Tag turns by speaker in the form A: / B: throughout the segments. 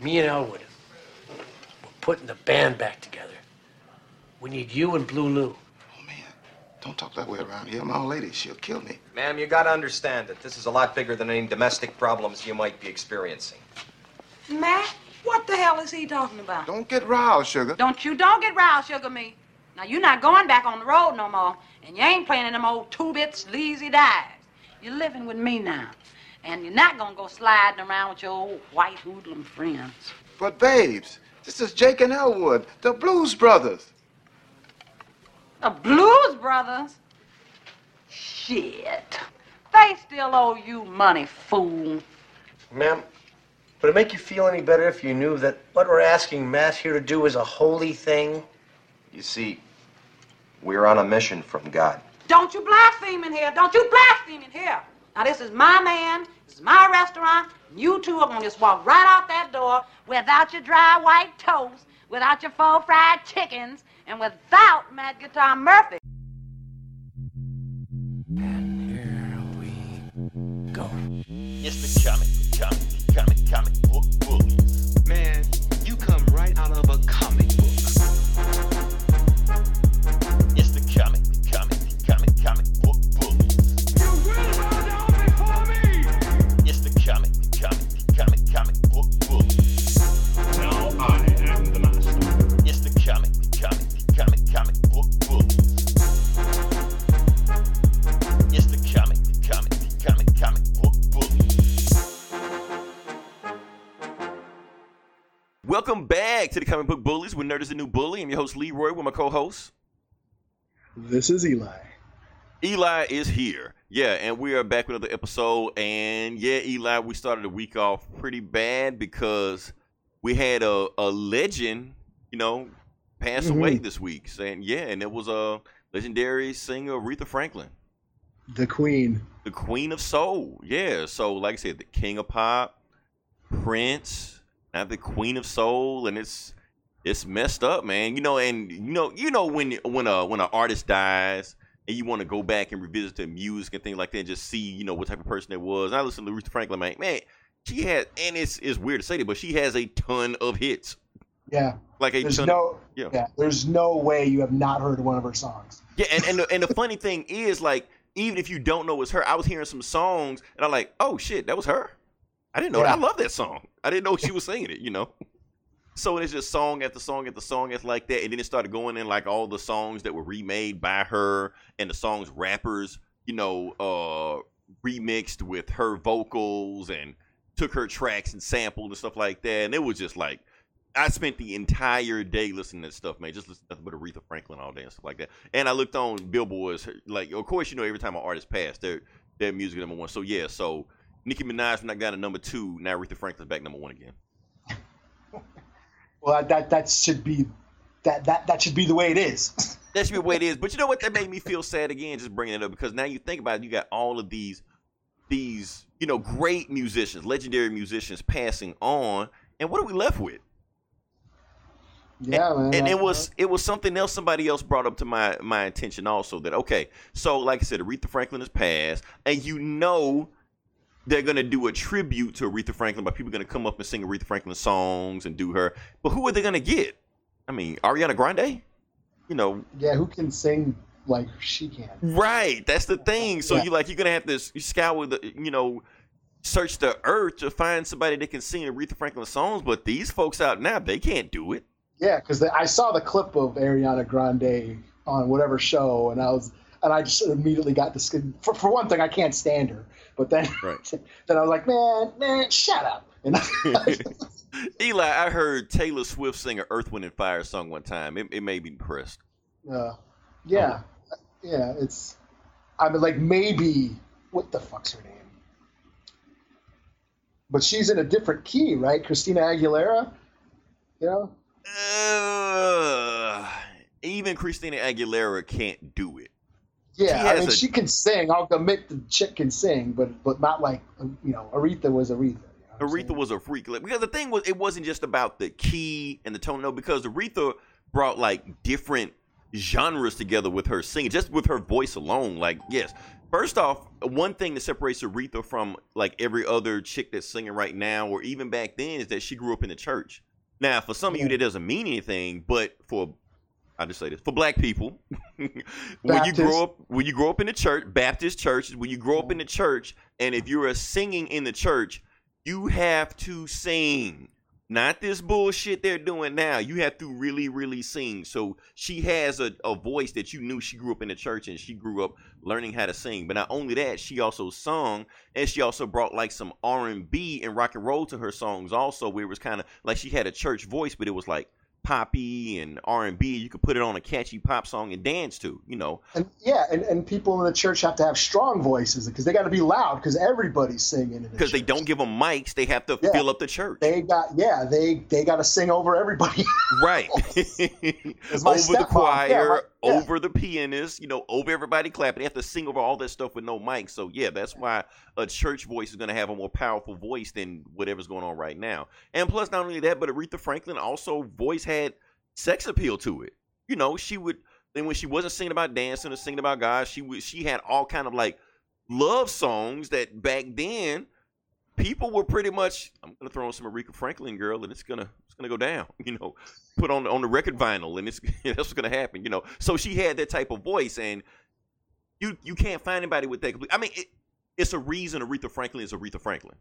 A: Me and Elwood, we're putting the band back together. We need you and Blue Lou.
B: Oh, man. Don't talk that way around here. My old lady, she'll kill me.
C: Ma'am, you gotta understand that this is a lot bigger than any domestic problems you might be experiencing.
D: Matt, what the hell is he talking about?
B: Don't get riled, sugar.
D: Don't you don't get riled, sugar me. Now you're not going back on the road no more, and you ain't playing in them old two-bits, lazy dives. You're living with me now, and you're not gonna go sliding around with your old white hoodlum friends.
B: But, babes, this is Jake and Elwood, the Blues Brothers.
D: The Blues Brothers? Shit. They still owe you money, fool.
A: Ma'am, would it make you feel any better if you knew that what we're asking Matt here to do is a holy thing?
C: You see, we're on a mission from God.
D: Don't you blaspheme in here. Don't you blaspheme in here. Now, this is my man. This is my restaurant. and You two are going to just walk right out that door without your dry white toast, without your full fried chickens, and without Mad Guitar Murphy.
A: And here we go.
E: It's the comic, comic, comic, comic book bullies.
F: Man, you come right out of a comic
E: Is the new bully. I'm your host Leroy with my co-host
G: This is Eli.
E: Eli is here. Yeah, and we are back with another episode. And yeah, Eli, we started the week off pretty bad because we had a, a legend, you know, pass
G: Mhm.
E: away this week. Saying yeah, and it was a legendary singer Aretha Franklin,
G: The Queen.
E: the Queen of Soul. Yeah, so like I said, the King of Pop, Prince, now the Queen of Soul, and it's it's messed up, man. You know, and you know, you know when when a when an artist dies and you want to go back and revisit their music and things like that, and just see you know what type of person it was. And I listen to Aretha Franklin, man, man, she had, and it's it's weird to say that, but she has a ton of hits,
G: Yeah.
E: like a
G: There's
E: ton.
G: no
E: yeah.
G: yeah. There's no way you have not heard one of her songs.
E: Yeah, and and the, and the funny thing is, like, even if you don't know it's her, I was hearing some songs and I'm like, oh shit, that was her. I didn't know that. I love that song. I didn't know she was singing it. You know. So it's just song after song after song after like that, and then it started going in like all the songs that were remade by her and the songs rappers, you know, uh, remixed with her vocals and took her tracks and sampled and stuff like that, and it was just like. I spent the entire day listening to stuff, man. Just listening to nothing but Aretha Franklin all day and stuff like that. And I looked on Billboard's, like, of course, you know, every time an artist passed, their their music number one. So yeah, so Nicki Minaj knocked down to number two. Now Aretha Franklin's back number one again.
G: Well, that that, that should be that, that that should be the way it is.
E: That should be the way it is. But you know what? That made me feel sad again, just bringing it up because now you think about it, you got all of these, these, you know, great musicians, legendary musicians passing on, and what are we left with?
G: yeah, man.
E: and it was uh, it was something else somebody else brought up to my my attention also that okay so like i said aretha franklin has passed and you know they're gonna do a tribute to aretha franklin but people are gonna come up and sing aretha franklin songs and do her but who are they gonna get i mean ariana grande you know
G: yeah. Who can sing like she can?
E: right that's the thing so
G: Yeah.
E: you like you're gonna have to scour the you know search the earth to find somebody that can sing aretha franklin songs but these folks out now they can't do it
G: Yeah, because I saw the clip of Ariana Grande on whatever show, and I was and I just immediately got this. For, for one thing, I can't stand her, but then
E: Right.
G: then I was like, man, man, shut up. And
E: Eli, I heard Taylor Swift sing an Earth, Wind, and Fire song one time. It, it made me depressed.
G: Uh, yeah, yeah. It's. I mean, like maybe what the fuck's her name? But she's in a different key, right? Christina Aguilera. You know.
E: Uh, even Christina Aguilera can't do it.
G: Yeah,
E: She
G: I mean,
E: a-
G: she can sing. I'll admit the chick can sing, but but not like you know, Aretha was Aretha. You know
E: Aretha was a freak. Like, Because the thing was, it wasn't just about the key and the tone. No, because Aretha brought like different genres together with her singing, just with her voice alone. Like, yes, First off, one thing that separates Aretha from like every other chick that's singing right now, or even back then, is that she grew up in the church. Now, for some of you, that doesn't mean anything, but for I just say this for black people, when you grow up, when you grow up in the church, Baptist churches, when you grow up in the mm-hmm. church, and if you're a singing in the church, you have to sing. Not this bullshit they're doing now. You have to really, really sing. So she has a, a voice that you knew she grew up in the church and she grew up learning how to sing. But not only that, she also sung and she also brought like some R and B and rock and roll to her songs also, where it was kind of like she had a church voice, but it was like poppy and R and B. You could put it on a catchy pop song and dance to, you know.
G: And yeah, and, and people in the church have to have strong voices because they got to be loud because everybody's singing. in the
E: Because they don't give them mics, they have to
G: Yeah.
E: fill up the church.
G: They got yeah, they they got to sing over everybody.
E: Right. Over the choir,
G: Yeah, yeah.
E: over the pianist, you know, over everybody clapping. They have to sing over all that stuff with no mic. So yeah, that's why a church voice is going to have a more powerful voice than whatever's going on right now. And plus, not only that, but Aretha Franklin also voice had sex appeal to it. You know, she would. Then when she wasn't singing about dancing or singing about God, she would. She had all kind of like love songs that back then people were pretty much I'm gonna throw on some Aretha Franklin girl and it's gonna it's gonna go down, you know, put on on the record vinyl and it's that's what's gonna happen, you know. So she had that type of voice and you you can't find anybody with that. I mean, it, it's a reason Aretha Franklin is Aretha Franklin.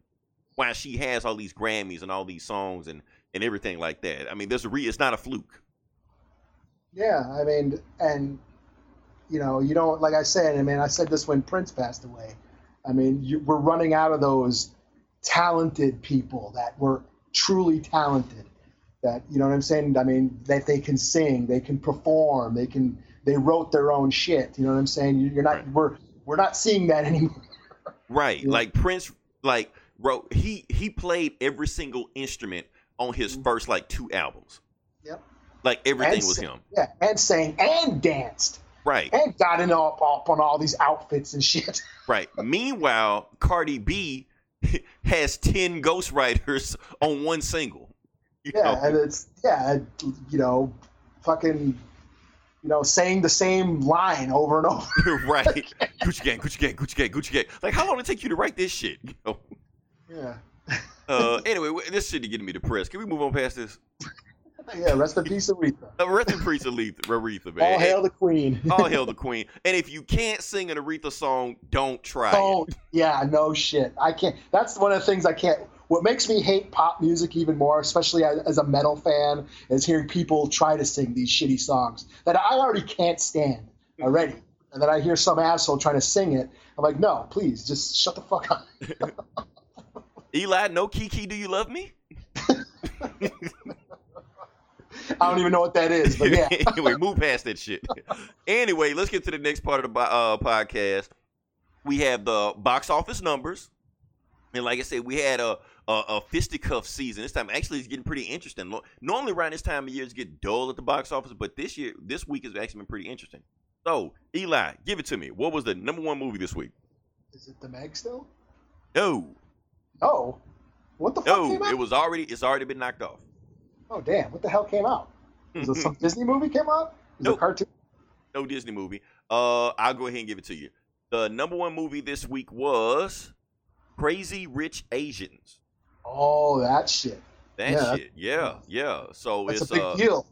E: Why she has all these Grammys and all these songs and and everything like that. I mean, there's a re. It's not a fluke.
G: Yeah, I mean, and you know, you don't like I said. I mean, I said this when Prince passed away. I mean, you, we're running out of those talented people that were truly talented. That you know what I'm saying? I mean, that they can sing, they can perform, they can. They wrote their own shit. You know what I'm saying? You- You're not.
E: Right.
G: We're we're not seeing that anymore.
E: Right.
G: Yeah.
E: Like Prince like wrote he he played every single instrument on his mm-hmm. first like two albums.
G: Yep.
E: Like everything
G: And
E: was him.
G: Yeah, and sang and danced
E: Right.
G: and got in up, up on all these outfits and shit.
E: Right. Meanwhile, Cardi B has 10 ghostwriters on one single. You
G: Yeah,
E: know?
G: and it's yeah, you know, fucking, you know, saying the same line over and over.
E: right. Gucci gang, Gucci gang, Gucci gang, Gucci gang. Like, how long did it take you to write this shit? You know?
G: Yeah,
E: Uh, anyway, this shit is getting me depressed. Can we move on past this?
G: yeah. Rest in peace, Aretha.
E: Uh, rest in peace, Aretha, Aretha, man.
G: All hail the queen.
E: All hail the queen. And if you can't sing an Aretha song, don't try. it.
G: Don't. Yeah, no shit. I can't. That's one of the things I can't. What makes me hate pop music even more, especially as, as a metal fan, is hearing people try to sing these shitty songs that I already can't stand already. And then I hear some asshole trying to sing it. I'm like, no, please, just shut the fuck up.
E: Eli, no Kiki, do you love me?
G: I don't even know what that is, but yeah.
E: anyway, move past that shit. anyway, let's get to the next part of the uh, podcast. We have the box office numbers, and like I said, we had a a, a fisticuff season. This time, actually, it's getting pretty interesting. Normally, around this time of year, it's get dull at the box office, but this year, this week has actually been pretty interesting. So, Eli, give it to me. What was the number one movie this week?
G: Is it the Meg still?
E: No,
G: No. What the fuck
E: no,
G: came out?
E: it was already. It's already been knocked off.
G: oh damn! What the hell came out? Was it some Disney movie came out? Was it
E: Nope.
G: cartoon?
E: no Disney movie. Uh, I'll go ahead and give it to you. The number one movie this week was Crazy Rich Asians.
G: Oh, that shit.
E: That
G: Yeah,
E: shit, yeah, yeah. So
G: That's
E: it's
G: a big
E: uh,
G: deal.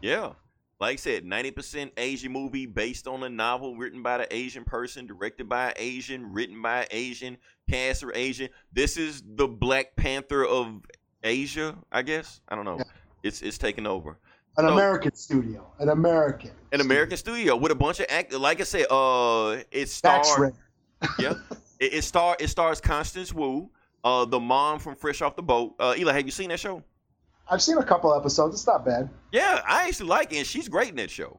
E: yeah. Like I said, ninety percent Asian movie based on a novel written by the Asian person, directed by an Asian, written by an Asian, cast for Asian. This is the Black Panther of Asia, I guess. I don't know.
G: Yeah.
E: It's it's taken over.
G: An
E: so-
G: American studio. An American.
E: An American studio with a bunch of act. Like I said, uh, it
G: rare.
E: yeah, it, it star it stars Constance Wu, uh, the mom from Fresh Off the Boat. Uh, Eli, have you seen that show?
G: I've seen a couple episodes. It's not bad.
E: Yeah, I actually like it, and she's great in that show.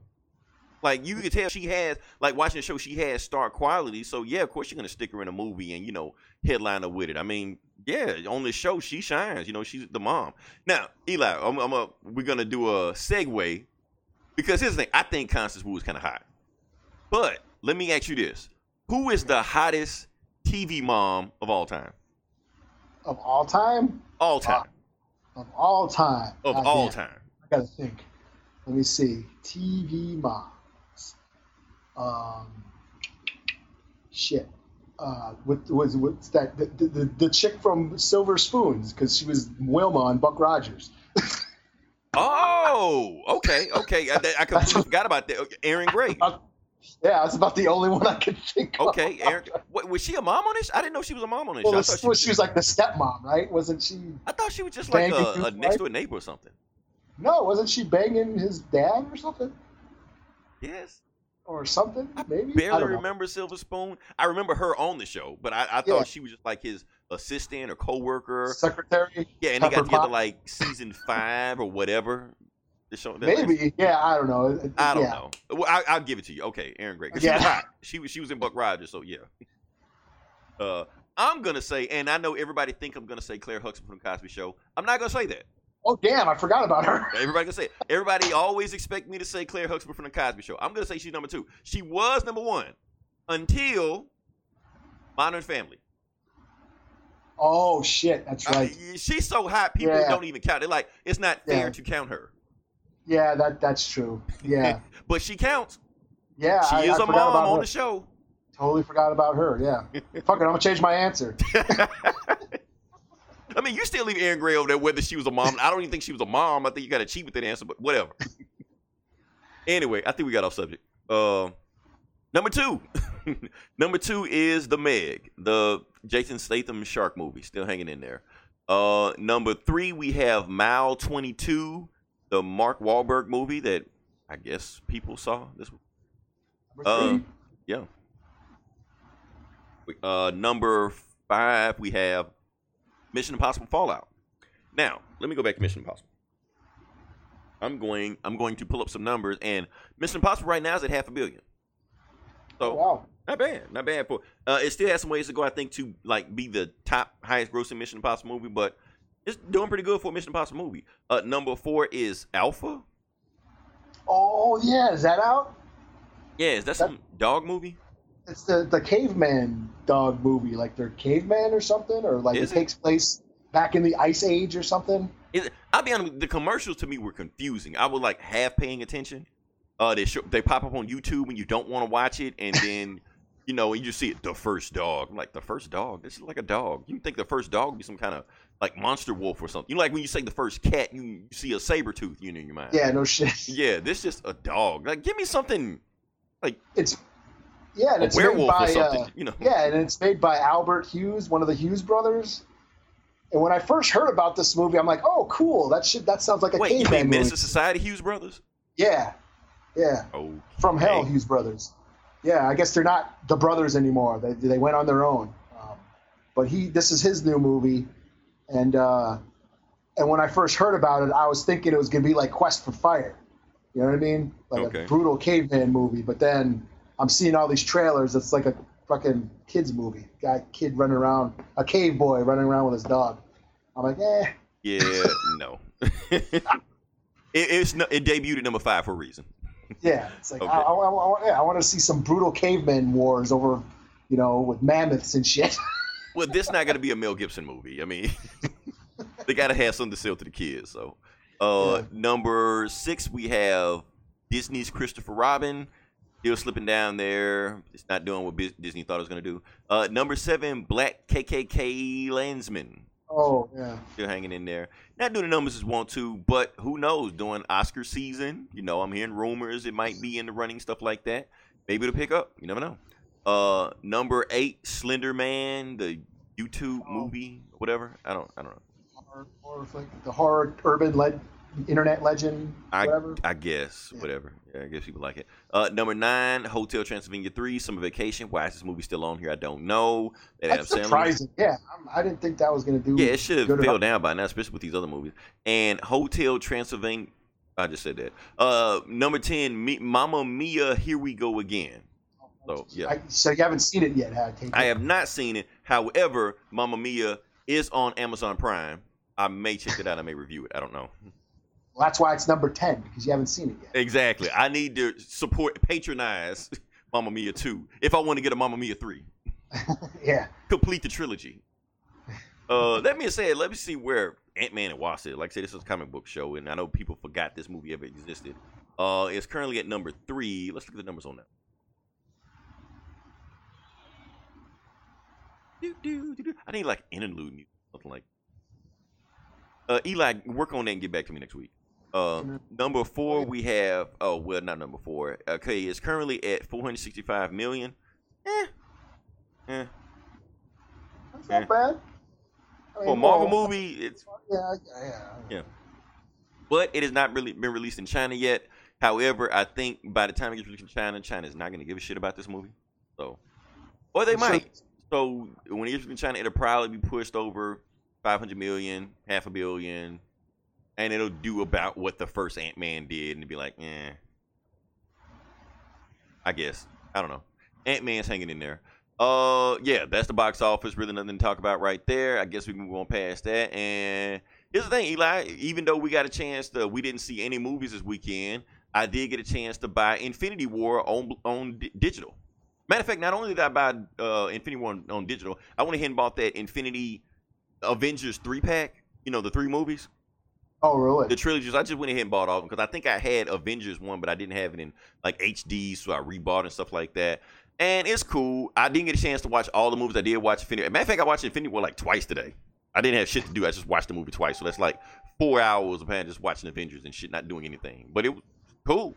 E: Like you can tell she has like watching the show, she has star quality. So yeah, of course you're gonna stick her in a movie and you know headline her with it. I mean, yeah, on this show she shines. You know, she's the mom. Now, Eli, I'm, I'm a, we're gonna do a segue because here's the thing. I think Constance Wu is kind of hot, but let me ask you this: Who is the hottest TV mom of all time?
G: Of all time?
E: All time
G: Of all time.
E: of
G: God
E: all
G: damn.
E: time.
G: I gotta think. Let me see. TV moms. Um, shit. Uh, with was what's that the, the, the chick from Silver Spoons because she was Wilma on Buck Rogers.
E: Oh, okay, okay. I, I completely forgot about that. Erin Gray.
G: Yeah, that's about the only one I could think of.
E: Okay, Erin. What, was she a mom on this? I didn't know she was a mom on this.
G: Well.
E: I she
G: well,
E: was,
G: she was like the stepmom, right? Wasn't she?
E: I thought she was just like a, a next door neighbor or something.
G: No, wasn't she banging his dad or something?
E: Yes.
G: Or something? Maybe. I
E: Barely
G: know.
E: remember Silver Spoon. I remember her on the show, but I, I thought
G: Yeah.
E: she was just like his assistant or coworker.
G: Secretary.
E: Yeah, and they got together like season five or whatever. The show.
G: Maybe. Yeah, I don't know.
E: I don't
G: yeah.
E: know. Well, I, I'll give it to you. Okay, Erin Gray. She
G: Yeah.
E: was hot. She was she was in Buck Rogers, so yeah. Uh, I'm gonna say, and I know everybody think I'm gonna say Clair Huxtable from the Cosby Show. I'm not gonna say that.
G: Oh damn! I forgot about her.
E: Everybody can say it. Everybody always expect me to say Clair Huxtable from the Cosby Show. I'm gonna say she's number two. She was number one until Modern Family.
G: Oh shit! That's
E: I-
G: right.
E: she's so hot, people
G: Yeah.
E: don't even count. They're like, it's not fair
G: Yeah.
E: to count her,
G: Yeah, that that's true. Yeah,
E: but she counts.
G: yeah.
E: She
G: I,
E: is
G: I
E: a mom on
G: her.
E: the show.
G: Totally forgot about her. Yeah. Fuck it. I'm gonna change my answer.
E: I mean, you still leave Erin Gray over there whether she was a mom. I don't even think she was a mom. I think you got to cheat with that answer, but whatever. anyway, I think we got off subject. Uh, number two. number two is The Meg, the Jason Statham shark movie, still hanging in there. Uh, number three, we have Mile 22, the Mark Wahlberg movie that I guess people saw this Uh, yeah. Uh, number five, we have Mission Impossible Fallout. Now, let me go back to Mission Impossible. I'm going. I'm going to pull up some numbers, and Mission Impossible right now is at half a billion. So
G: Oh, wow.
E: not bad, not bad for. Uh, it still has some ways to go, I think, to like be the top highest grossing Mission Impossible movie, but it's doing pretty good for a Mission Impossible movie. Uh, number four is Alpha.
G: Oh yeah, is that out?
E: Yeah, is that some dog movie?
G: It's the the caveman dog movie, like they're caveman or something, or like
E: Is
G: it
E: it?
G: takes place back in the ice age or something.
E: It, I'll be honest. The commercials to me were confusing. I was like half paying attention. Uh, they show, they pop up on YouTube when you don't want to watch it, and then you know, and you see it, the first dog. I'm like the first dog. This is like a dog. You think the first dog would be some kind of like monster wolf or something. You know, like when you say the first cat, you, you see a saber tooth. You know, in your mind.
G: Yeah, no shit.
E: Yeah, this just a dog. Like, give me something.
G: Like it's yeah, and it's made by
E: something,
G: uh,
E: you know.
G: yeah, and it's made by Albert Hughes, one of the Hughes brothers. And when I first heard about this movie, I'm like, oh, cool. That shit. That sounds like a
E: Wait, you
G: caveman
E: mean
G: movie.
E: Society Hughes Brothers?
G: Yeah, yeah.
E: Oh,
G: From Hell, Hughes brothers. Yeah, I guess they're not the brothers anymore. They they went on their own. Um, but he, this is his new movie, and uh, and when I first heard about it, I was thinking it was gonna be like Quest for Fire. You know what I mean? Like
E: Okay.
G: a brutal caveman movie. But then I'm seeing all these trailers. It's like a fucking kids movie. Guy, kid running around, a cave boy running around with his dog. I'm like, eh.
E: yeah, no. it, it's no, it debuted at number five for a reason.
G: Yeah, it's like
E: Okay.
G: I, I, I, yeah, I want to see some brutal caveman wars over, you know, with mammoths and shit.
E: Well, this not gonna be a Mel Gibson movie. I mean, they gotta have something to sell to the kids. So, uh,
G: Yeah.
E: number six we have Disney's Christopher Robin. Still slipping down there. It's not doing what Disney thought it was gonna do. Uh, number seven, BlacKkKlansman.
G: Oh yeah.
E: Still hanging in there. Not doing the numbers as want to, but who knows? During Oscar season, you know, I'm hearing rumors it might be in the running, stuff like that. Maybe it'll pick up. You never know. Uh, number eight, Slender Man, the YouTube
G: Oh.
E: movie, whatever. I don't, I don't know.
G: Horror, horror flick, the horror urban le- internet legend,
E: I,
G: whatever.
E: I guess,
G: Yeah.
E: whatever. Yeah, I guess people like it. Uh, number nine, Hotel Transylvania three, Summer Vacation. Why is this movie still on here? I don't know. That Adam
G: That's
E: Sandler-
G: surprising. Yeah, I'm, I didn't think that was gonna do.
E: Yeah, it should have fell down by now, especially with these other movies. And Hotel Transylvania. I just said that. Uh, number ten, Mamma Mia. Here we go again. So yeah,
G: I, so you haven't seen it yet? Take
E: I have not seen it. However, Mamma Mia is on Amazon Prime. I may check it out. I may review it. I don't know.
G: Well, that's why it's number ten because you haven't seen it yet.
E: Exactly. I need to support, patronize Mamma Mia two if I want to get a Mamma Mia three.
G: yeah.
E: complete the trilogy. Uh, that being said, let me see where Ant Man and Wasp is. Like I said, this is a comic book show, and I know people forgot this movie ever existed. Uh, it's currently at number three. Let's look at the numbers on that. Do, do, do, do. I need like interlude music, something like. Uh, Eli, work on that and get back to me next week. Uh, number four, we have. Oh well, not number four. Okay, it's currently at 465 million. Eh, eh.
G: That's not bad. I mean,
E: For a Marvel
G: well,
E: movie, it's
G: Yeah, yeah.
E: but it has not really been released in China yet. However, I think by the time it gets released in China, China is not going to give a shit about this movie. So, or they
G: I'm sure-
E: might. So when it gets China, it'll probably be pushed over 500 million, half a billion, and it'll do about what the first Ant Man did, and be like, eh. I guess I don't know. Ant Man's hanging in there. Uh, yeah, that's the box office. Really nothing to talk about right there. I guess we can move on past that. And here's the thing, Eli. Even though we got a chance to, we didn't see any movies this weekend. I did get a chance to buy Infinity War on on di- digital. Matter of fact, not only did I buy uh, Infinity War on, on digital, I went ahead and bought that Infinity Avengers three pack. You know, the three movies,
G: Oh, really?
E: the trilogies. I just went ahead and bought all of them because I think I had Avengers one, but I didn't have it in like HD, so I rebought and stuff like that. And it's cool. I didn't get a chance to watch all the movies. I did watch Infinity. Matter of fact, I watched Infinity War like twice today. I didn't have shit to do. I just watched the movie twice, so that's like four hours of man just watching Avengers and shit, not doing anything. But it was cool.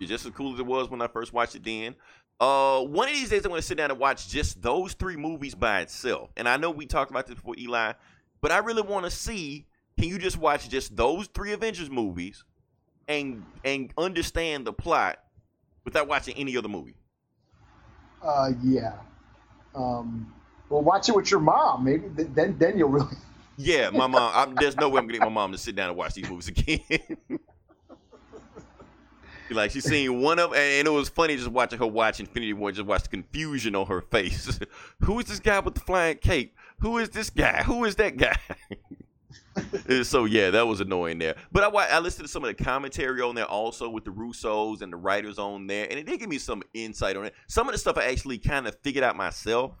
E: It's just as cool as it was when I first watched it then. Uh, one of these days I'm to sit down and watch just those three movies by itself. And I know we talked about this before, Eli, but I really want to see can you just watch just those three Avengers movies and and understand the plot without watching any other movie?
G: Uh, yeah. Um, well, watch it with your mom. Maybe th- then then you'll really.
E: Yeah, my mom. I'm, there's no way I'm getting my mom to sit down and watch these movies again. like she's seen one of, and it was funny just watching her watch Infinity War. Just watch the confusion on her face. Who is this guy with the flying cape? Who is this guy? Who is that guy? So yeah, that was annoying there. But I I listened to some of the commentary on there also with the Russos and the writers on there, and it did give me some insight on it. Some of the stuff I actually kind of figured out myself,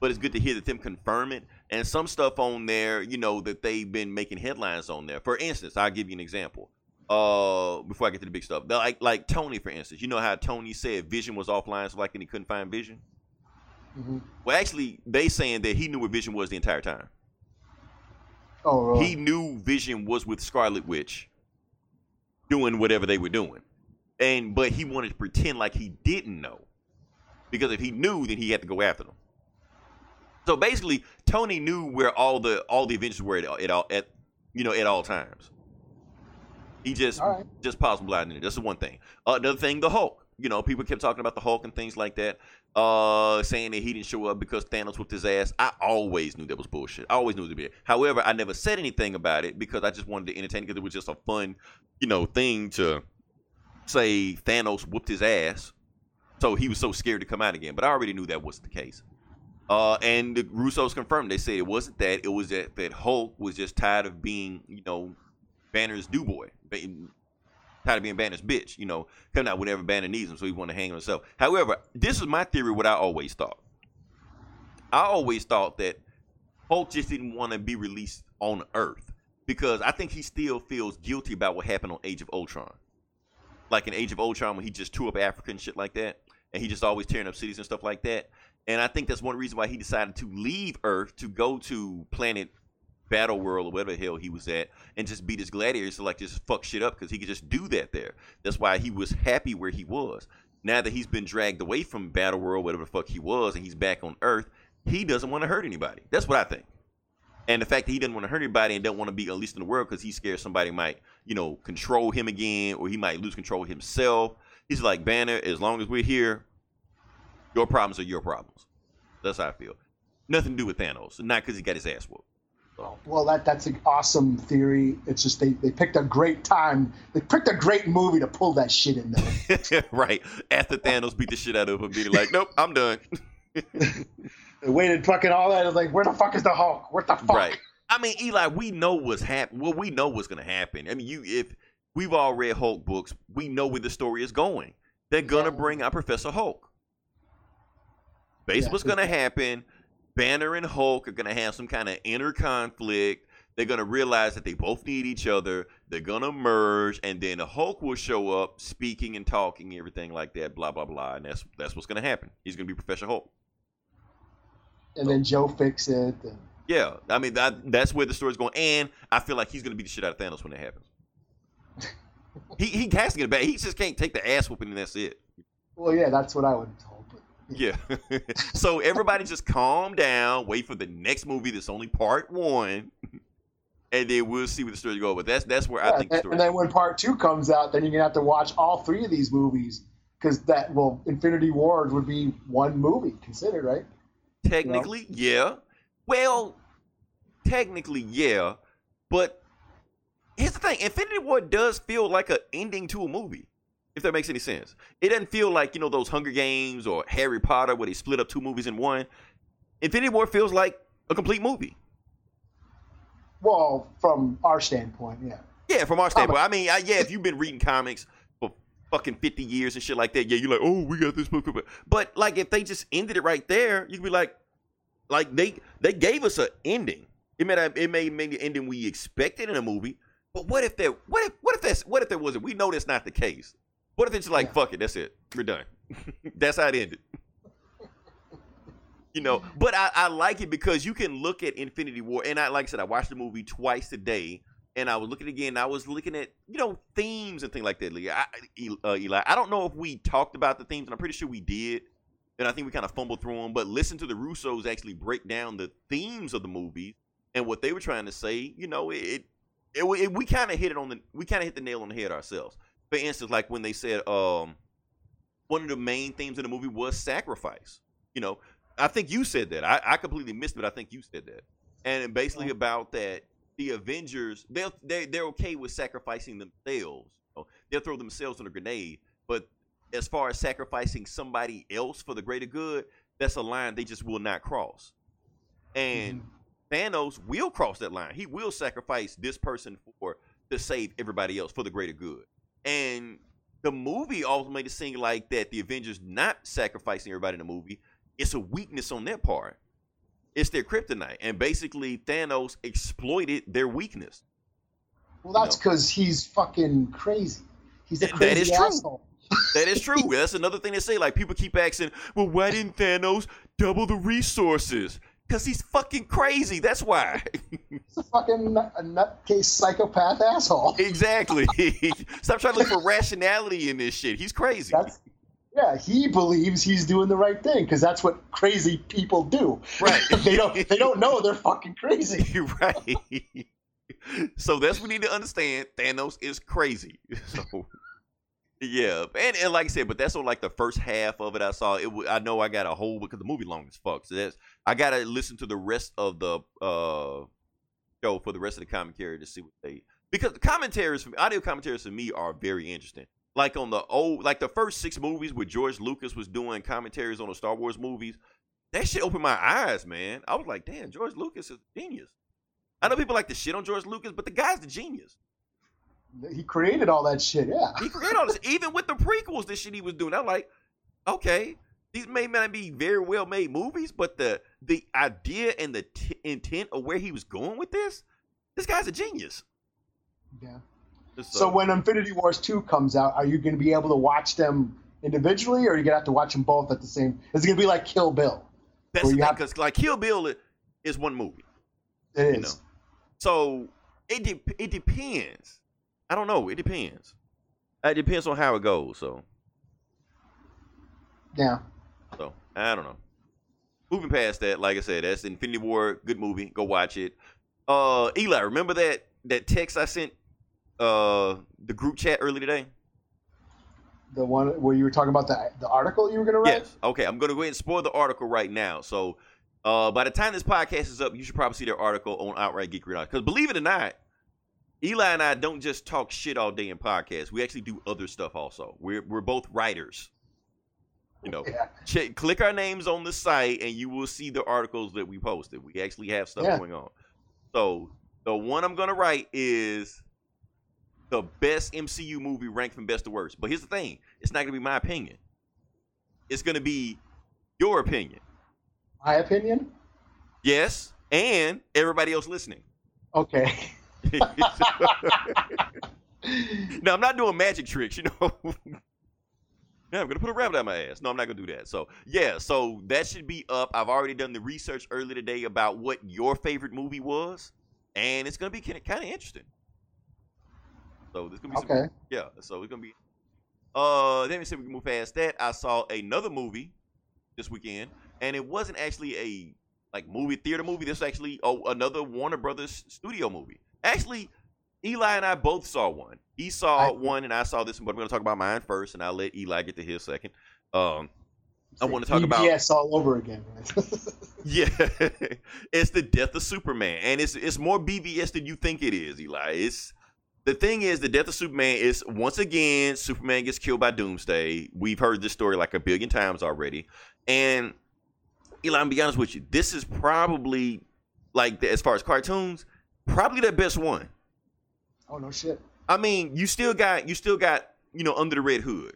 E: but it's good to hear that them confirm it. And some stuff on there, you know, that they've been making headlines on there. For instance, I'll give you an example. Uh, before I get to the big stuff, like like Tony, for instance, you know how Tony said Vision was offline, so like, and he couldn't find Vision.
G: Mhm.
E: Well, actually, they saying that he knew where Vision was the entire time.
G: Oh?
E: He knew Vision was with Scarlet Witch doing whatever they were doing. And but he wanted to pretend like he didn't know. Because if he knew, then he had to go after them. So basically, Tony knew where all the all the Avengers were at, at all at you know at all times. He just
G: right.
E: just possible out in it. That's the one thing. Uh, another thing, the Hulk. You know, people kept talking about the Hulk and things like that. Uh, saying that he didn't show up because Thanos whipped his ass. I always knew that was bullshit. I always knew it was be. However, I never said anything about it because I just wanted to entertain because it was just a fun, you know, thing to say Thanos whooped his ass. So he was so scared to come out again. But I already knew that wasn't the case. Uh, and the Russos confirmed. They said it wasn't that. It was that, that Hulk was just tired of being, you know, Banner's do boy. Tired of being Banner's bitch, you know, coming out whenever Banner needs him, so he wanted to hang himself. However, this is my theory, what I always thought. I always thought that Hulk just didn't want to be released on Earth because I think he still feels guilty about what happened on Age of Ultron. Like in Age of Ultron when he just tore up Africa and shit like that, and he just always tearing up cities and stuff like that. And I think that's one reason why he decided to leave Earth to go to planet Battle World or whatever the hell he was at and just beat his gladiators to like just fuck shit up because he could just do that there. That's why he was happy where he was. Now that he's been dragged away from Battle World, whatever the fuck he was, and he's back on Earth, he doesn't want to hurt anybody. That's what I think. And the fact that he doesn't want to hurt anybody and don't want to be unleashed in the world because he's scared somebody might, you know, control him again or he might lose control himself. He's like, Banner, as long as we're here, your problems are your problems. That's how I feel. Nothing to do with Thanos. Not because he got his ass whooped.
G: Well, that that's an awesome theory. It's just they, they picked a great time. They picked a great movie to pull that shit in there.
E: right. After Thanos beat the shit out of him, being like, nope, I'm done.
G: they waited fucking all that. It's like, where the fuck is the Hulk? What the fuck?
E: Right. I mean, Eli, we know what's happen. Well, we know what's gonna happen. I mean, you if we've all read Hulk books, we know where the story is going. They're gonna
G: Yeah.
E: bring out Professor Hulk. Basically,
G: Yeah,
E: what's gonna happen? Banner and Hulk are gonna have some kind of inner conflict. They're gonna realize that they both need each other. They're gonna merge, and then the Hulk will show up, speaking and talking, and everything like that. Blah blah blah, and that's that's what's gonna happen. He's gonna be Professor Hulk.
G: and then Joe Fixit. And,
E: Yeah, I mean that, that's where the story's going, and I feel like he's gonna be the shit out of Thanos when it happens. he he has to get it back. He just can't take the ass whooping, and that's it.
G: well, yeah, that's what I would.
E: Yeah. so everybody just calm down, wait for the next movie that's only part one, and then we'll see where the story goes. But that's that's where I
G: Yeah,
E: think the
G: and,
E: story.
G: and then when part two comes out, then you're gonna have to watch all three of these movies because that well, Infinity Wars would be one movie considered, right?
E: Technically, yeah. Well, technically, yeah. But here's the thing: Infinity War does feel like an ending to a movie. If that makes any sense, it doesn't feel like you know those Hunger Games or Harry Potter where they split up two movies in one. Infinity War feels like a complete movie.
G: Well, from our standpoint, yeah.
E: Yeah, from our standpoint. I mean, I, yeah, if you've been reading comics for fucking 50 years and shit like that, yeah, you're like, oh, we got this book. But, like, if they just ended it right there, you could be like, like, they they gave us an ending. It may not, it may make the ending we expected in a movie, but what if there, what if, what if that's, what if there wasn't? We know that's not the case. What if it's like,
G: Yeah.
E: fuck it, that's it, we're done. that's how it ended. You know, but I, I like it because you can look at Infinity War, and I like I said, I watched the movie twice today, and I was looking again. I was looking at you know themes and things like that. Lee. I, uh, Eli, I don't know if we talked about the themes, and I'm pretty sure we did, and I think we kind of fumbled through them. But listen to the Russos actually break down the themes of the movie and what they were trying to say. You know, it, it, it we kind of hit it on the we kind of hit the nail on the head ourselves. For instance, like when they said um one of the main themes in the movie was sacrifice. You know, I think you said that. I, I completely missed it. But I think you said that, and basically about that the Avengers they'll they they're okay with sacrificing themselves. You know, they'll throw themselves on a grenade, but as far as sacrificing somebody else for the greater good, that's a line they just will not cross. And Thanos will cross that line. He will sacrifice this person for to save everybody else for the greater good. And the movie ultimately seemed like that the Avengers not sacrificing everybody in the movie, it's a weakness on their part. It's their kryptonite. And basically Thanos exploited their weakness.
G: Well, that's because he's fucking crazy. He's a
E: That- that
G: crazy
E: is true.
G: asshole.
E: That is true. That's another thing they say. Like people keep asking, well, why didn't Thanos double the resources? Because he's fucking crazy. That's why.
G: He's a fucking nut- a nutcase psychopath asshole.
E: exactly. Stop trying to look for rationality in this shit. He's crazy.
G: That's yeah. He believes he's doing the right thing because that's what crazy people do.
E: Right.
G: they don't. They don't know they're fucking crazy.
E: Right. so that's what we need to understand. Thanos is crazy. So yeah, and, and like I said, but that's on like the first half of it. I saw it. I know I got a whole because the movie long as fuck. So that's I gotta listen to the rest of the uh show for the rest of the commentary to see what they because the commentaries from audio commentaries for me are very interesting. Like on the old, like the first six movies where George Lucas was doing commentaries on the Star Wars movies, that shit opened my eyes, man. I was like, damn, George Lucas is a genius. I know people like to shit on George Lucas, but the guy's the genius.
G: He created all that shit. Yeah.
E: He created all this, even with the prequels, the shit he was doing. I'm like, okay, these may not be very well made movies, but the the idea and the t- intent of where he was going with this, this guy's a genius.
G: Yeah.
E: So,
G: So when Infinity Wars two comes out, are you going to be able to watch them individually, or are you going to have to watch them both at the same? Is it going to be like Kill Bill?
E: that's
G: where
E: the
G: you
E: thing,
G: have-
E: because like Kill Bill is one movie.
G: It is.
E: Know. So it de- it depends. I don't know. It depends. It depends on how it goes. So
G: Yeah.
E: so I don't know. Moving past that, like I said, that's Infinity War. Good movie. Go watch it. Uh, Eli, remember that that text I sent uh the group chat earlier today?
G: The one where you were talking about the the article you were going to write.
E: Yes. Okay, I'm gonna go ahead and spoil the article right now. So uh by the time this podcast is up, you should probably see their article on Outright Geekery. Because believe it or not, Eli and I don't just talk shit all day in podcasts. We actually do other stuff also. We're we're both writers. You know,
G: Yeah.
E: check, click our names on the site and you will see the articles that we posted. We actually have stuff
G: Yeah.
E: going on. So the one I'm gonna write is the best MCU movie ranked from best to worst. But here's the thing: it's not gonna be my opinion. It's gonna be your opinion.
G: My opinion.
E: Yes, and everybody else listening.
G: Okay.
E: no, I'm not doing magic tricks, you know. Yeah, I'm gonna put a rabbit out my ass. No, I'm not gonna do that. So yeah, so that should be up. I've already done the research earlier today about what your favorite movie was, and it's gonna be kind of interesting. So this gonna be some, yeah. So it's gonna be. Uh, let me see if we can move past that. I saw another movie this weekend, and it wasn't actually a like movie theater movie. This was actually oh, another Warner Brothers studio movie. Actually, Eli and I both saw one. He saw
G: I-
E: one, and I saw this one. But I'm going to talk about mine first, and I'll let Eli get to his second. Um, I wanna talk about-
G: BVS all over again. Right?
E: yeah, it's the death of Superman, and it's it's more BVS than you think it is, Eli. It's the thing is the death of Superman is once again Superman gets killed by Doomsday. We've heard this story like a billion times already, and Eli, I'm be honest with you, this is probably like as far as cartoons, probably the best one.
G: oh no shit.
E: I mean, you still got you still got you know under the red hood.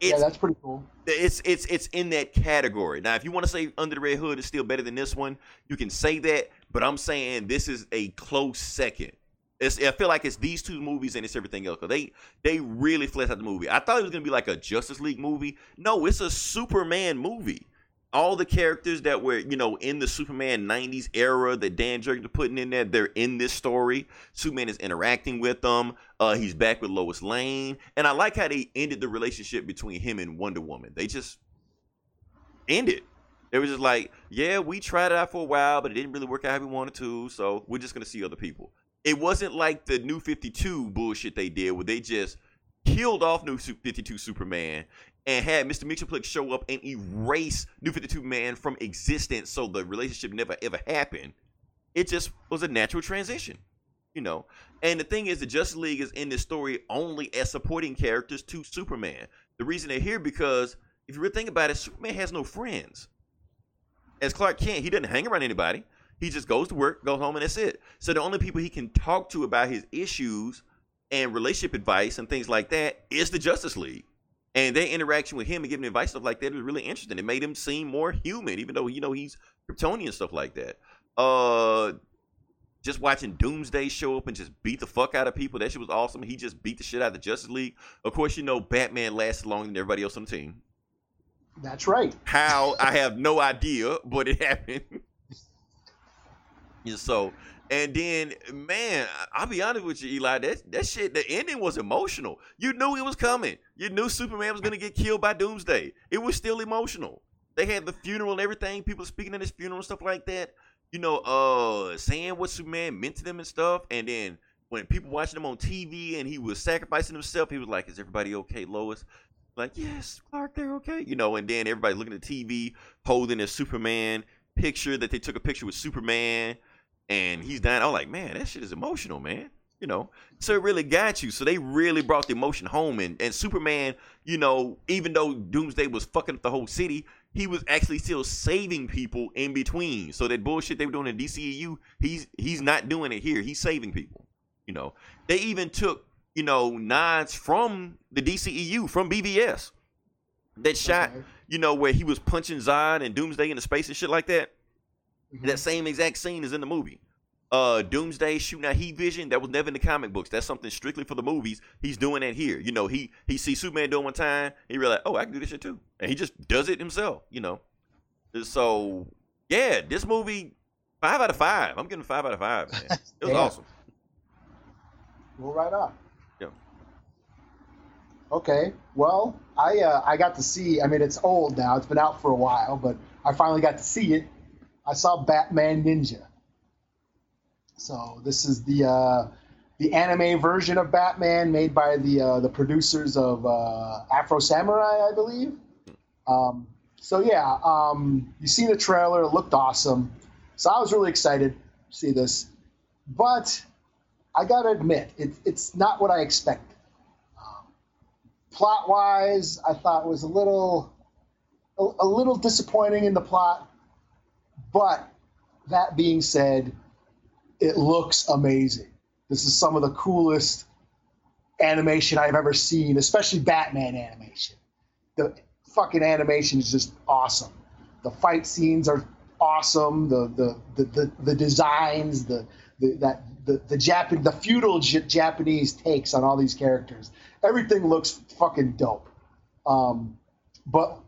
G: Yeah, that's pretty cool.
E: it's it's it's in that category. Now, if you want to say Under the Red Hood is still better than this one, you can say that. But I'm saying this is a close second. It's, I feel like it's these two movies and it's everything else. 'Cause they they really fleshed out the movie. I thought it was gonna be like a Justice League movie. No, it's a Superman movie. All the characters that were you know in the Superman '90s era that Dan Jurgens putting in there, they're in this story. Superman is interacting with them. Uh, he's back with Lois Lane, and I like how they ended the relationship between him and Wonder Woman. They just ended. It was just like, yeah, we tried it out for a while, but it didn't really work out how we wanted to, so we're just gonna see other people. It wasn't like the New Fifty Two bullshit they did, where they just killed off New Fifty Two Superman and had Mr. Mxyzptlk show up and erase New Fifty Two Man from existence, so the relationship never ever happened. It just was a natural transition, you know. And the thing is, the Justice League is in this story only as supporting characters to Superman. The reason they're here because if you really think about it, Superman has no friends. As Clark Kent, he doesn't hang around anybody. He just goes to work, goes home, and that's it. So the only people he can talk to about his issues and relationship advice and things like that is the Justice League. And their interaction with him and giving advice stuff like that was really interesting. It made him seem more human, even though you know he's Kryptonian stuff like that. Uh, just watching Doomsday show up and just beat the fuck out of people. That shit was awesome. He just beat the shit out of the Justice League. Of course, you know Batman lasted longer than everybody else on the team.
G: That's right.
E: How I have no idea, but it happened. and so, and then, man, I'll be honest with you, Eli. That that shit, the ending was emotional. You knew it was coming. You knew Superman was gonna get killed by Doomsday. It was still emotional. They had the funeral and everything. People speaking at his funeral and stuff like that. You know, uh, saying what Superman meant to them and stuff. And then when people watching him on TV and he was sacrificing himself, he was like, "Is everybody okay, Lois?" Like, yes, Clark, they're okay. You know, and then everybody looking at TV, holding a Superman picture that they took a picture with Superman, and he's dying. I'm like, man, that shit is emotional, man. You know, so it really got you. So they really brought the emotion home, and and Superman, you know, even though Doomsday was fucking up the whole city, he was actually still saving people in between. So that bullshit they were doing in DCEU, he's he's not doing it here. He's saving people. You know, they even took you know nods from the DCEU from BVS that shot
G: Okay.
E: you know where he was punching Zod and Doomsday in the space and shit like that.
G: Mhm.
E: That same exact scene is in the movie. Uh, Doomsday shooting at Heat Vision that was never in the comic books. That's something strictly for the movies. He's doing that here. You know, he he sees Superman doing one time. He realized, oh, I can do this shit too, and he just does it himself. You know, so yeah, this movie five out of five. I'm getting five out of five. Man, it was
G: Yeah.
E: awesome.
G: Well, right on.
E: Yeah.
G: Okay. Well, I uh, I got to see. I mean, it's old now. It's been out for a while, but I finally got to see it. I saw Batman Ninja. So this is the uh, the anime version of Batman made by the uh, the producers of uh, Afro Samurai, I believe. Um, so yeah, um, you seen the trailer. It looked awesome. So I was really excited to see this, but I gotta admit, it, it's not what I expected. Um, plot wise, I thought was a little, a, a little disappointing in the plot. But that being said, it looks amazing. This is some of the coolest animation I've ever seen, especially Batman animation. The fucking animation is just awesome. The fight scenes are awesome. The the the, the, the designs, the, the that the the Japan the feudal J- Japanese takes on all these characters. Everything looks fucking dope. Um, but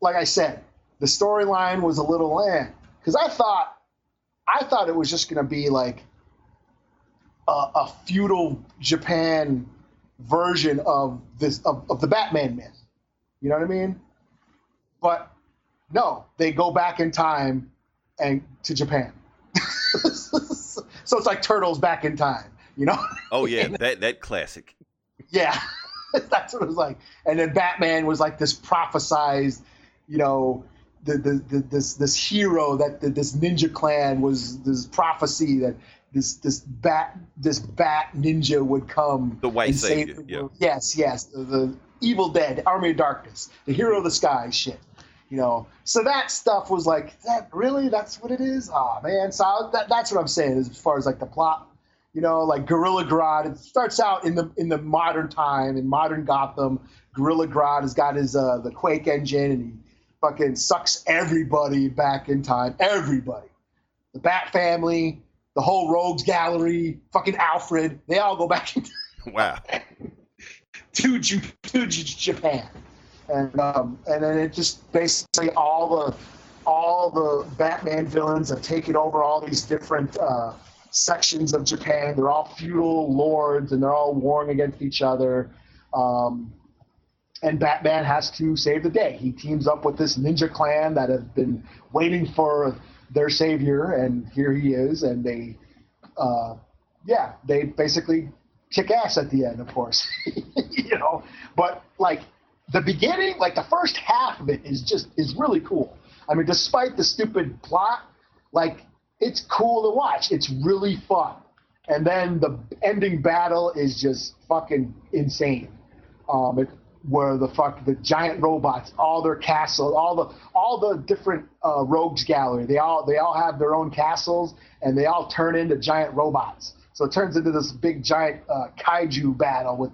G: like I said, the storyline was a little eh because I thought I thought it was just going to be like a, a feudal Japan version of this of, of the Batman myth. You know what I mean? But no, they go back in time and to Japan. so it's like turtles back in time, you know?
E: Oh yeah, that that classic.
G: Yeah, that's what it was like. And then Batman was like this prophesized, you know, the, the, the this this hero that the, this ninja clan was this prophecy that this this bat this bat ninja would come.
E: The white
G: save
E: savior, yeah.
G: Yes, yes, the, the Evil Dead, Army of Darkness, the hero of the sky, shit. You know, so that stuff was like, that really? That's what it is? Oh man, so I- that, that's what I'm saying as far as like the plot you know, like Gorilla Grodd. It starts out in the in the modern time in modern Gotham. Gorilla Grodd has got his uh, the Quake engine, and he fucking sucks everybody back in time. Everybody, the Bat Family, the whole Rogues Gallery, fucking Alfred. They all go back into
E: Wow.
G: to, Ju- to J- Japan, and um, and then it just basically all the all the Batman villains have taken over all these different uh, sections of Japan. They're all feudal lords, and they're all warring against each other. Um, and Batman has to save the day. He teams up with this ninja clan that have been waiting for their savior, and here he is. And they, uh, yeah, they basically kick ass at the end, of course. you know, but like the beginning, like the first half of it is just is really cool. I mean, despite the stupid plot, like it's cool to watch. It's really fun. And then the ending battle is just fucking insane. Um, it, where the fuck the giant robots, all their castles, all the all the different uh, rogues gallery, they all they all have their own castles, and they all turn into giant robots. So it turns into this big giant uh, kaiju battle with,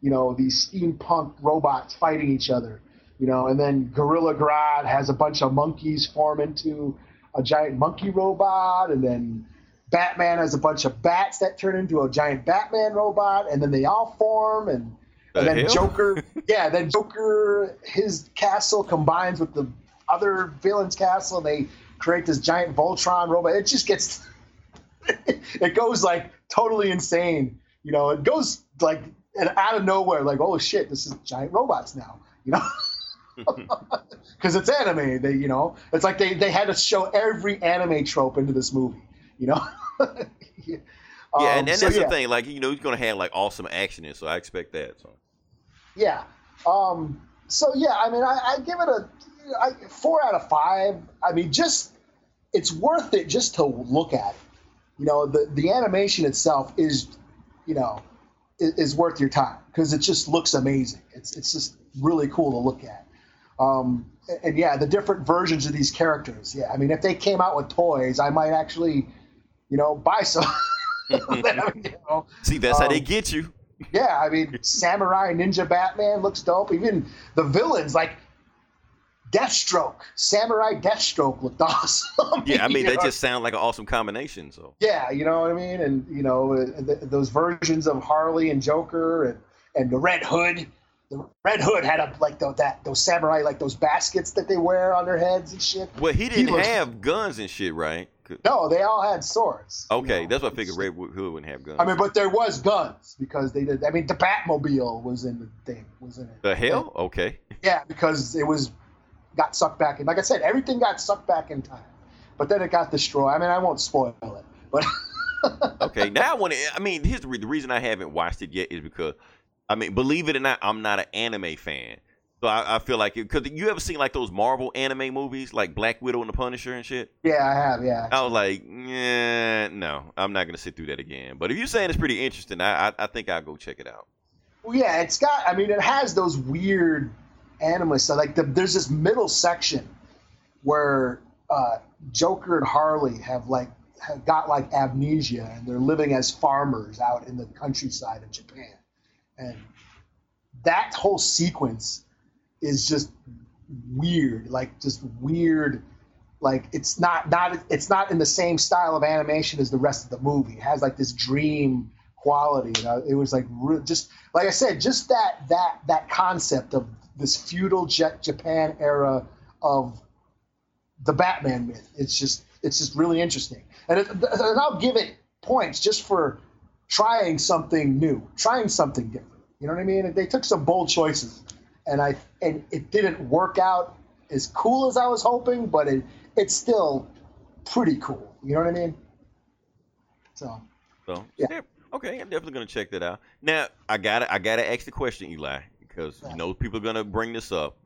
G: you know, these steampunk robots fighting each other. You know, and then Gorilla Grodd has a bunch of monkeys form into a giant monkey robot, and then Batman has a bunch of bats that turn into a giant Batman robot, and then they all form, and,
E: The
G: and then
E: hell?
G: Joker, yeah, then Joker, his castle combines with the other villain's castle, and they create this giant Voltron robot. It just gets, it goes like totally insane. You know, it goes like and out of nowhere, like, oh shit, this is giant robots now. You know. because it's anime. They, you know, it's like they, they had to show every anime trope into this movie. You know. yeah,
E: Yeah,
G: Um,
E: and, and
G: so,
E: that's
G: yeah,
E: the thing. Like you know, he's gonna have like awesome action in, so I expect that. So
G: Yeah. Um, so yeah, I mean, I, I give it a I, four out of five. I mean, just it's worth it just to look at it. You know, the the animation itself is, you know, is, is worth your time because it just looks amazing. It's it's just really cool to look at. Um, and, and yeah, the different versions of these characters. Yeah, I mean, if they came out with toys, I might actually, you know, buy some. you know,
E: see, that's how they
G: Um,
E: get you.
G: Yeah, I mean, Samurai Ninja Batman looks dope. Even the villains, like Deathstroke, Samurai Deathstroke looked awesome.
E: Yeah, I mean, they
G: know?
E: just sound like an awesome combination. So
G: Yeah, you know what I mean? And, you know, uh, th- those versions of Harley and Joker and, and the Red Hood. The Red Hood had a, like the, that those samurai like those baskets that they wear on their heads and shit.
E: well, he didn't
G: looks-
E: have guns and shit, right?
G: No, they all had swords. you
E: Okay,
G: know.
E: that's what I figured. Red Hood wouldn't have guns.
G: I mean, but there was guns because they did. I mean, the Batmobile was in the thing. Was in it.
E: the hell? Okay.
G: Yeah, because it was got sucked back in. Like I said, everything got sucked back in time, but then it got destroyed. I mean, I won't spoil it, but
E: Okay, now I want to. I mean, here's the, re- the reason I haven't watched it yet is because, I mean, believe it or not, I'm not an anime fan. So I, I feel like because you ever seen like those Marvel anime movies like Black Widow and the Punisher and shit.
G: yeah, I have. Yeah,
E: I was like, yeah, no, I'm not gonna sit through that again. But if you're saying it's pretty interesting, I I, I think I'll go check it out.
G: well, yeah, it's got. I mean, it has those weird anime stuff. Like the, there's this middle section where uh, Joker and Harley have like have got like amnesia and they're living as farmers out in the countryside of Japan, and that whole sequence is just weird, like just weird. Like it's not not it's not in the same style of animation as the rest of the movie. It has like this dream quality. And I, it was like just like I said, just that that that concept of this feudal Japan era of the Batman myth. It's just it's just really interesting, and, it, and I'll give it points just for trying something new, trying something different. You know what I mean? They took some bold choices, and I and it didn't work out as cool as I was hoping, but it it's still pretty cool. You know what I mean? So
E: So
G: Yeah.
E: yeah. okay, I'm definitely gonna check that out. Now I gotta I gotta ask the question, Eli, because you know people are gonna bring this up.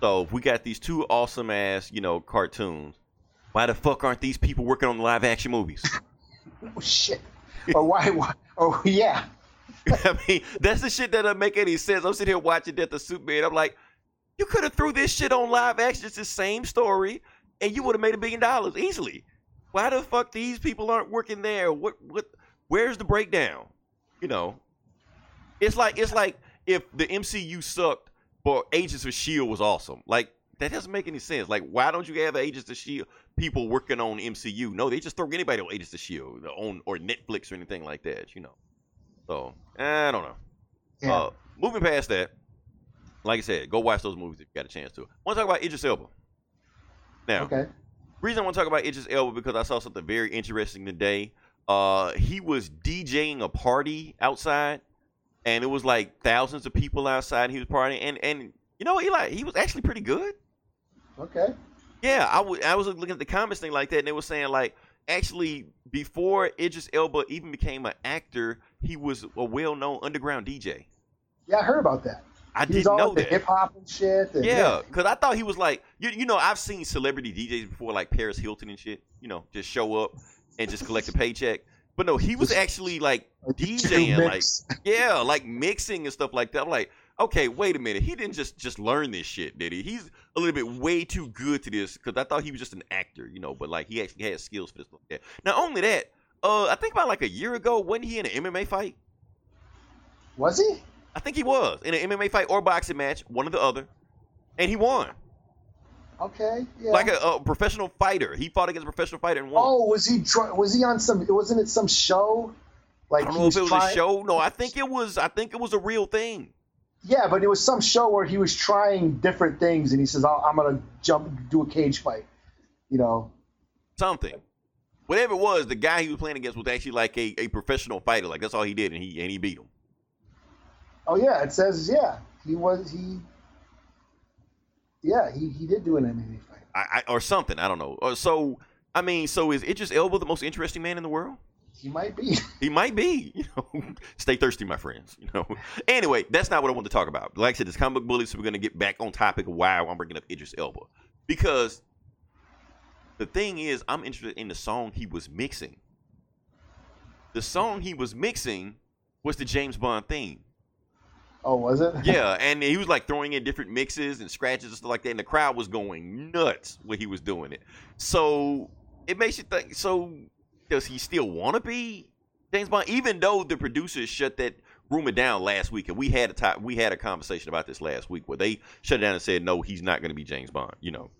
E: So if we got these two awesome ass, you know, cartoons, why the fuck aren't these people working on the live action movies?
G: oh, shit. or why? why oh yeah.
E: I mean, that's the shit that doesn't make any sense. I'm sitting here watching Death of Superman. I'm like, you could have threw this shit on live action. It's the same story, and you would have made a billion dollars easily. Why the fuck these people aren't working there? What what? Where's the breakdown? You know, it's like it's like if the MCU sucked, but Agents of Shield was awesome. Like that doesn't make any sense. Like why don't you have Agents of Shield people working on MCU? No, they just throw anybody on Agents of Shield on or Netflix or anything like that. You know. So I don't know.
G: Yeah.
E: Uh, moving past that, like I said, go watch those movies if you got a chance to. I want to talk about Idris Elba. Now,
G: okay.
E: reason I want to talk about Idris Elba because I saw something very interesting today. Uh, he was DJing a party outside, and it was like thousands of people outside. And he was partying, and and you know, Eli, he was actually pretty good.
G: Okay.
E: Yeah, I wa- I was looking at the comments thing like that, and they were saying like actually before Idris Elba even became an actor, he was a well-known underground DJ.
G: Yeah, I heard about that.
E: I
G: He's
E: didn't
G: all
E: know that.
G: hip hop and shit. and-
E: Yeah, because I thought he was like, you, you know, I've seen celebrity DJs before, like Paris Hilton and shit. You know, just show up and just collect a paycheck. But no, he was actually like
G: Like,
E: DJing, like yeah, like mixing and stuff like that. I'm like, okay, wait a minute, he didn't just just learn this shit, did he? He's a little bit way too good to this because I thought he was just an actor, you know. But like, he actually had skills for this. Like that. Not only that, uh, I think about like a year ago, wasn't he in an MMA fight?
G: Was he?
E: I think he was in an MMA fight or boxing match, one or the other, and he won.
G: Okay. Yeah.
E: like a, a professional fighter. He fought against a professional fighter and won.
G: Oh, was he? Try, was he on some? Wasn't it some show? Like
E: I don't know if it was
G: trying-
E: a show. No, I think it was. I think it was a real thing.
G: Yeah, but it was some show where he was trying different things, and he says, "I'm gonna jump, do a cage fight." You know.
E: Something. Whatever it was, the guy he was playing against was actually like a, a professional fighter. Like that's all he did, and he and he beat him.
G: Oh yeah, it says yeah. He was he. Yeah, he, he did do an MMA fight.
E: I, I, or something. I don't know. Uh, so I mean, so is Idris Elba the most interesting man in the world?
G: He might be.
E: He might be. You know, stay thirsty, my friends. You know. Anyway, that's not what I want to talk about. Like I said, it's comic book bullies, so we're gonna get back on topic of why I'm bringing up Idris Elba because the thing is, I'm interested in the song he was mixing. The song he was mixing was the James Bond theme.
G: Oh, was it?
E: Yeah, and he was like throwing in different mixes and scratches and stuff like that, and the crowd was going nuts when he was doing it. So it makes you think. So does he still want to be James Bond, even though the producers shut that rumor down last week, and we had a top, we had a conversation about this last week where they shut it down and said no, he's not going to be James Bond. You know,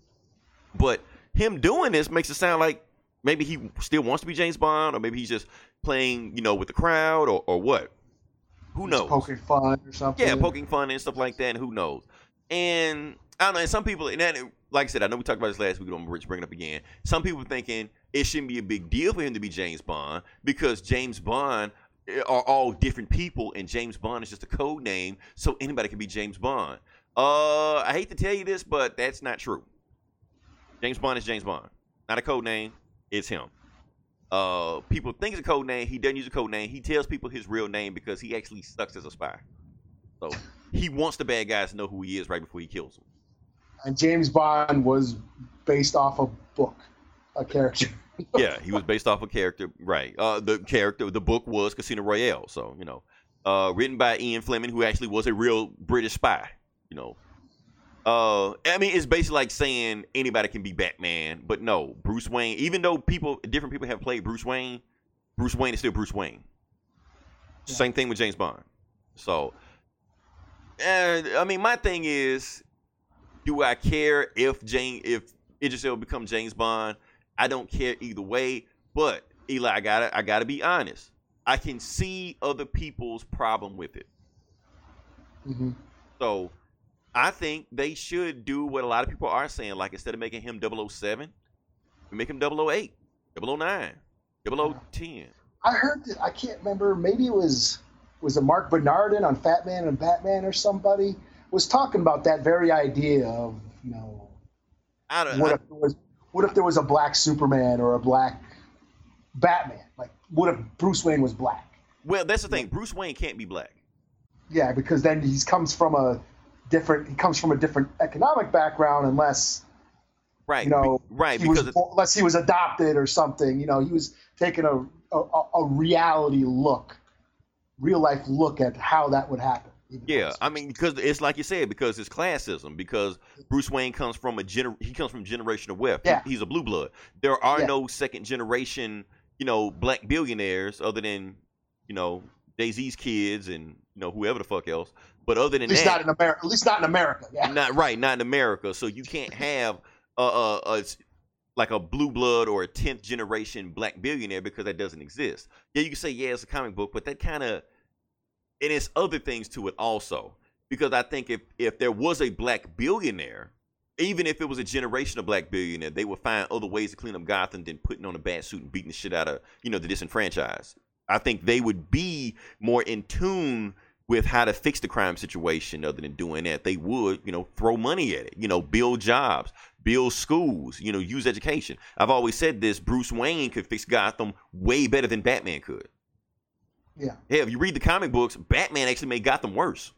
E: but him doing this makes it sound like maybe he still wants to be James Bond, or maybe he's just playing, you know, with the crowd, or, or what. Who
G: Just
E: knows?
G: Poking fun or something.
E: Yeah, poking fun and stuff like that, and who knows? And I don't know. And some people, and that, like I said, I know we talked about this last week. I'm going to bring it up again. Some people thinking it shouldn't be a big deal for him to be James Bond because James Bond eh, are all different people, and James Bond is just a code name, so anybody can be James Bond. Uh, I hate to tell you this, but that's not true. James Bond is James Bond, not a code name. It's him. Uh, people think it's a code name. He doesn't use a code name. He tells people his real name because he actually sucks as a spy. So he wants the bad guys to know who he is right before he kills them.
G: And James Bond was based off a book, a character.
E: yeah, he was based off a character, right? Uh, the character, the book was Casino Royale, so you know, uh, written by Ian Fleming, who actually was a real British spy. You know, uh, I mean, it's basically like saying anybody can be Batman, but no, Bruce Wayne. Even though people, different people have played Bruce Wayne, Bruce Wayne is still Bruce Wayne.
G: Yeah.
E: Same thing with James Bond. So, and I mean, my thing is, do I care if Jane, if Idris Elba becomes James Bond? I don't care either way. But Eli, I gotta, I gotta be honest. I can see other people's problem with it.
G: hmm
E: So I think they should do what a lot of people are saying. Like instead of making him 007, we make him 008, 009, 0010.
G: I heard that I can't remember. Maybe it was was it Mark Bernardin on Fatman on Batman or somebody was talking about that very idea of you know
E: I don't.
G: what
E: I,
G: if there was what if there was a black Superman or a black Batman? Like what if Bruce Wayne was black?
E: well, that's the thing. Bruce Wayne can't be black.
G: Yeah, because then he comes from a different he comes from a different economic background unless
E: Right.
G: you know
E: right.
G: he was
E: Because
G: unless he was adopted or something. You know, he was taking a a, a reality look, real life look at how that would happen.
E: Yeah, I mean, because it's like you said, because it's classism. Because Bruce Wayne comes from a gener- he comes from generational wealth. He-
G: Yeah.
E: he's a blue blood. There are
G: Yeah.
E: no second generation, you know, black billionaires other than, you know, Z's kids and you know whoever the fuck else. But other than
G: at least
E: that,
G: not in America. At least not in America. Yeah.
E: not right, not in America. So you can't have a like a blue blood or a tenth generation black billionaire because that doesn't exist. Yeah, you can say yeah, it's a comic book, but that kind of and it's other things to it also. Because I think if if there was a black billionaire, even if it was a generation of black billionaire, they would find other ways to clean up Gotham than putting on a bad suit and beating the shit out of you know the disenfranchised. I think they would be more in tune with how to fix the crime situation other than doing that. They would, you know, throw money at it, you know, build jobs, build schools, you know, use education. I've always said this Bruce Wayne could fix Gotham way better than Batman could.
G: Yeah.
E: Hell, if you read the comic books, Batman actually made Gotham worse.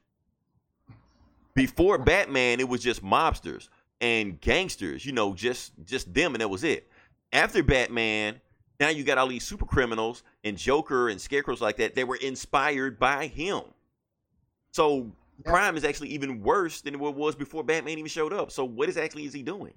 E: Before Batman, it was just mobsters and gangsters, you know, just just them, and that was it. After Batman, now you got all these super criminals and Joker and scarecrows like that. They were inspired by him. So
G: Yeah.
E: crime is actually even worse than what it was before Batman even showed up. So what is actually is he doing?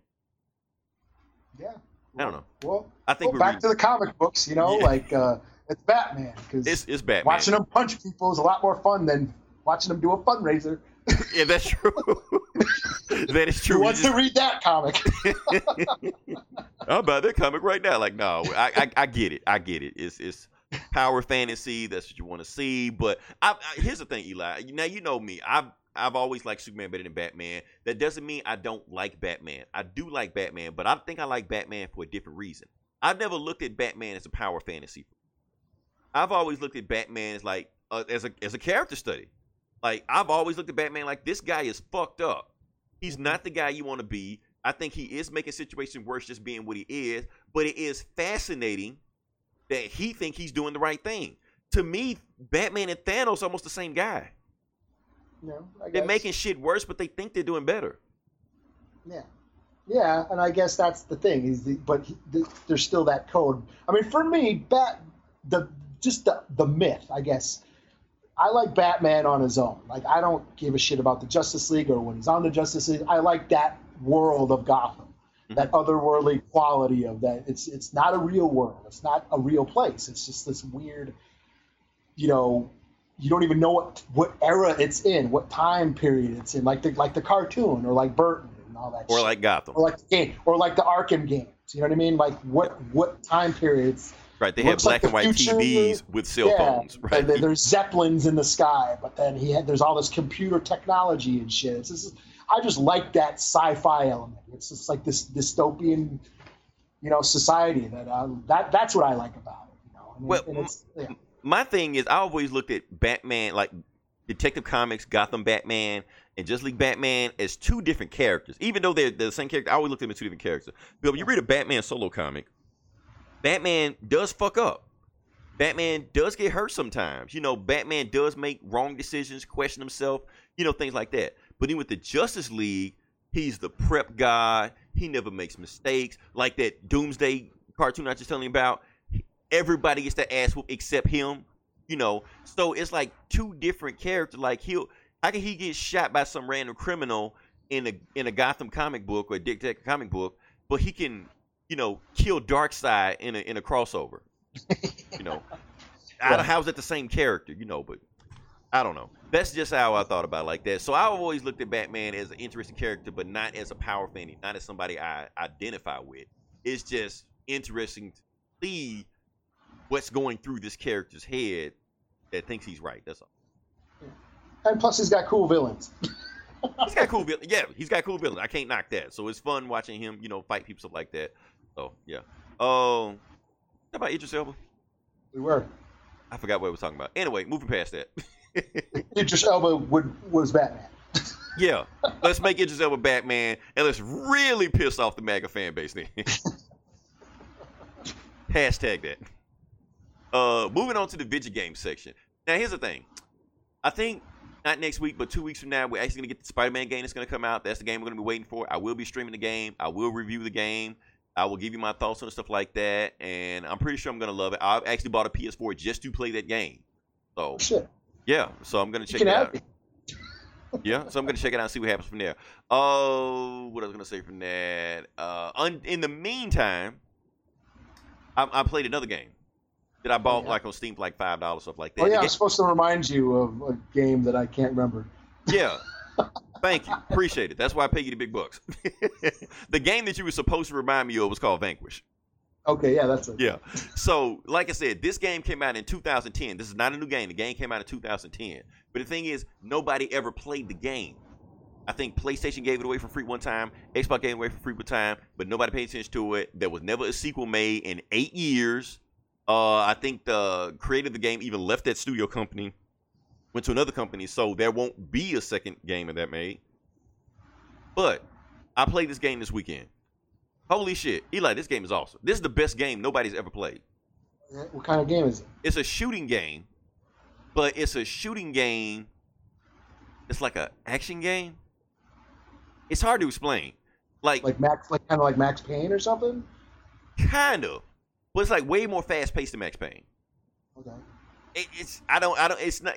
G: Yeah.
E: I don't know.
G: Well,
E: I think
G: well,
E: we're
G: back to the comic books. You know,
E: Yeah.
G: like uh, it's Batman because
E: It's it's Batman.
G: watching him punch people is a lot more fun than watching him do a fundraiser.
E: Yeah, that's true. that is true.
G: Who wants
E: just-
G: to read that comic?
E: I'll buy that comic right now. Like, no, I, I, I get it. I get it. It's it's power fantasy. That's what you want to see. But I, I, here's the thing, Eli. Now you know me. I've I've always liked Superman better than Batman. That doesn't mean I don't like Batman. I do like Batman, but I think I like Batman for a different reason. I've never looked at Batman as a power fantasy. I've always looked at Batman as like uh, as a as a character study. Like I've always looked at Batman like this guy is fucked up. He's not the guy you want to be. I think he is making situations worse just being what he is, but it is fascinating that he think he's doing the right thing. To me, Batman and Thanos are almost the same guy.
G: I
E: They're making shit worse, but they think they're doing better.
G: Yeah, yeah, and I guess that's the thing. Is the, but he, the, there's still that code. I mean, for me, Bat the just the the myth. I guess I like Batman on his own. Like I don't give a shit about the Justice League or when he's on the Justice League. I like that world of Gotham, Mm-hmm. that otherworldly quality of that. It's it's not a real world. It's not a real place. It's just this weird, you know. You don't even know what what era it's in, what time period it's in, like the like the cartoon or like Burton and all that.
E: Or
G: shit
E: like Gotham.
G: or like the game, or like the Arkham games. You know what I mean? Like what what time periods?
E: Right. They have
G: looks like
E: black and white
G: future.
E: TVs with cell
G: yeah,
E: phones. Right.
G: there's zeppelins in the sky, but then he had there's all this computer technology and shit. It's just, I just like that sci-fi element. It's just like this dystopian, you know, society that uh, that that's what I like about it. You know, and, it-
E: Well,
G: and it's, yeah.
E: my thing is I always looked at Batman like Detective Comics, Gotham Batman, and Just League Batman as two different characters. Even though they're, they're the same character, I always looked at them as two different characters. But when you read a Batman solo comic, Batman does fuck up. Batman does get hurt sometimes. You know, Batman does make wrong decisions, question himself, you know, things like that. But then with the Justice League, he's the prep guy. He never makes mistakes. Like that Doomsday cartoon I was just telling you about. Everybody gets their ass whooped except him. You know, so it's like two different characters. Like he'll, how can he get shot by some random criminal in a in a Gotham comic book or a detective comic book, but he can, you know, kill Darkseid in a in a crossover. you know, how's that the same character? You know, but I don't know. That's just how I thought about it like that. So I've always looked at Batman as an interesting character, but not as a power fan, not as somebody I identify with. It's just interesting to see what's going through this character's head that thinks he's right. That's all.
G: And plus, he's got cool villains.
E: He's got cool villains. Yeah, he's got cool villains. I can't knock that. So it's fun watching him, you know, fight people stuff like that. So yeah. Um, how about Idris Elba?
G: We were.
E: I forgot what I was talking about. Anyway, moving past that.
G: Idris Elba would, was Batman.
E: yeah, let's make Idris Elba Batman, and let's really piss off the MAGA fan base then. Hashtag that. Uh, moving on to the video game section. Now, here's the thing. I think not next week, but two weeks from now, we're actually gonna get the Spider-Man game that's gonna come out. That's the game we're gonna be waiting for. I will be streaming the game. I will review the game. I will give you my thoughts on stuff like that, and I'm pretty sure I'm gonna love it. I've actually bought a PS4 just to play that game. So
G: Shit.
E: Yeah, so I'm gonna check it out. Yeah, so I'm gonna check it out and see what happens from there. Oh, what I was gonna say from that. Uh, un- in the meantime, I, I played another game that I bought
G: yeah.
E: like on Steam for like five dollars stuff like that.
G: Oh yeah, I
E: ga-
G: was supposed to remind you of a game that I can't remember.
E: Yeah. Thank you. Appreciate it. That's why I pay you the big bucks. the game that you were supposed to remind me of was called Vanquish.
G: Okay, yeah, that's it.
E: Yeah. So, like I said, this game came out in 2010. This is not a new game. The game came out in 2010. But the thing is, nobody ever played the game. I think PlayStation gave it away for free one time. Xbox gave it away for free one time, but nobody paid attention to it. There was never a sequel made in eight years. Uh, I think the creator of the game even left that studio company, went to another company, so there won't be a second game of that made. But I played this game this weekend. Holy shit, Eli, this game is awesome. This is the best game nobody's ever played.
G: What kind of game is it?
E: It's a shooting game, but it's a shooting game. It's like a action game. It's hard to explain. Like,
G: Like Max, like kind of like Max Payne or something?
E: kind of, but it's like way more fast paced than Max Payne.
G: Okay.
E: It, it's I don't I don't it's not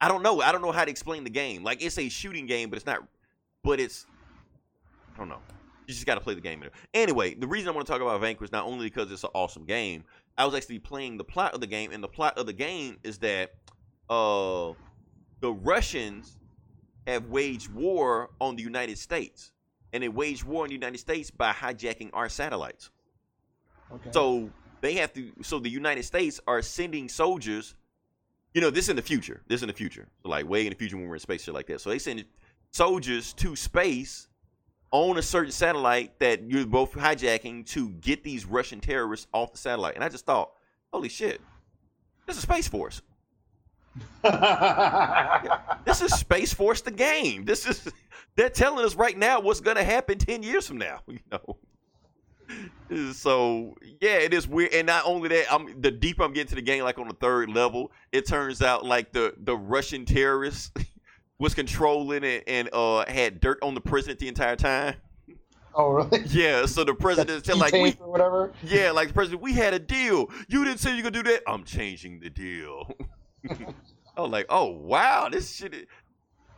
E: I don't know I don't know how to explain the game. Like it's a shooting game, but it's not. But it's I don't know. You just got to play the game. Anyway, the reason I want to talk about Vanquish not only because it's an awesome game. I was actually playing the plot of the game, and the plot of the game is that uh the Russians have waged war on the United States, and they waged war on the United States by hijacking our satellites.
G: Okay.
E: So they have to. So the United States are sending soldiers. You know, this in the future. This in the future. So like way in the future when we're in space, shit like that. So they send soldiers to space on a certain satellite that you're both hijacking to get these Russian terrorists off the satellite. And I just thought, holy shit, this is Space Force. This is Space Force the game. This is they're telling us right now what's gonna happen ten years from now. You know. So yeah, it is weird. And not only that, I'm the deeper I'm getting to the game, like on the third level, it turns out like the the Russian terrorists was controlling it and uh had dirt on the president the entire time.
G: oh, really?
E: Yeah, so the president said like we
G: or whatever.
E: yeah, like the president, we had a deal. You didn't say you could do that. I'm changing the deal. I was like, oh wow, this shit.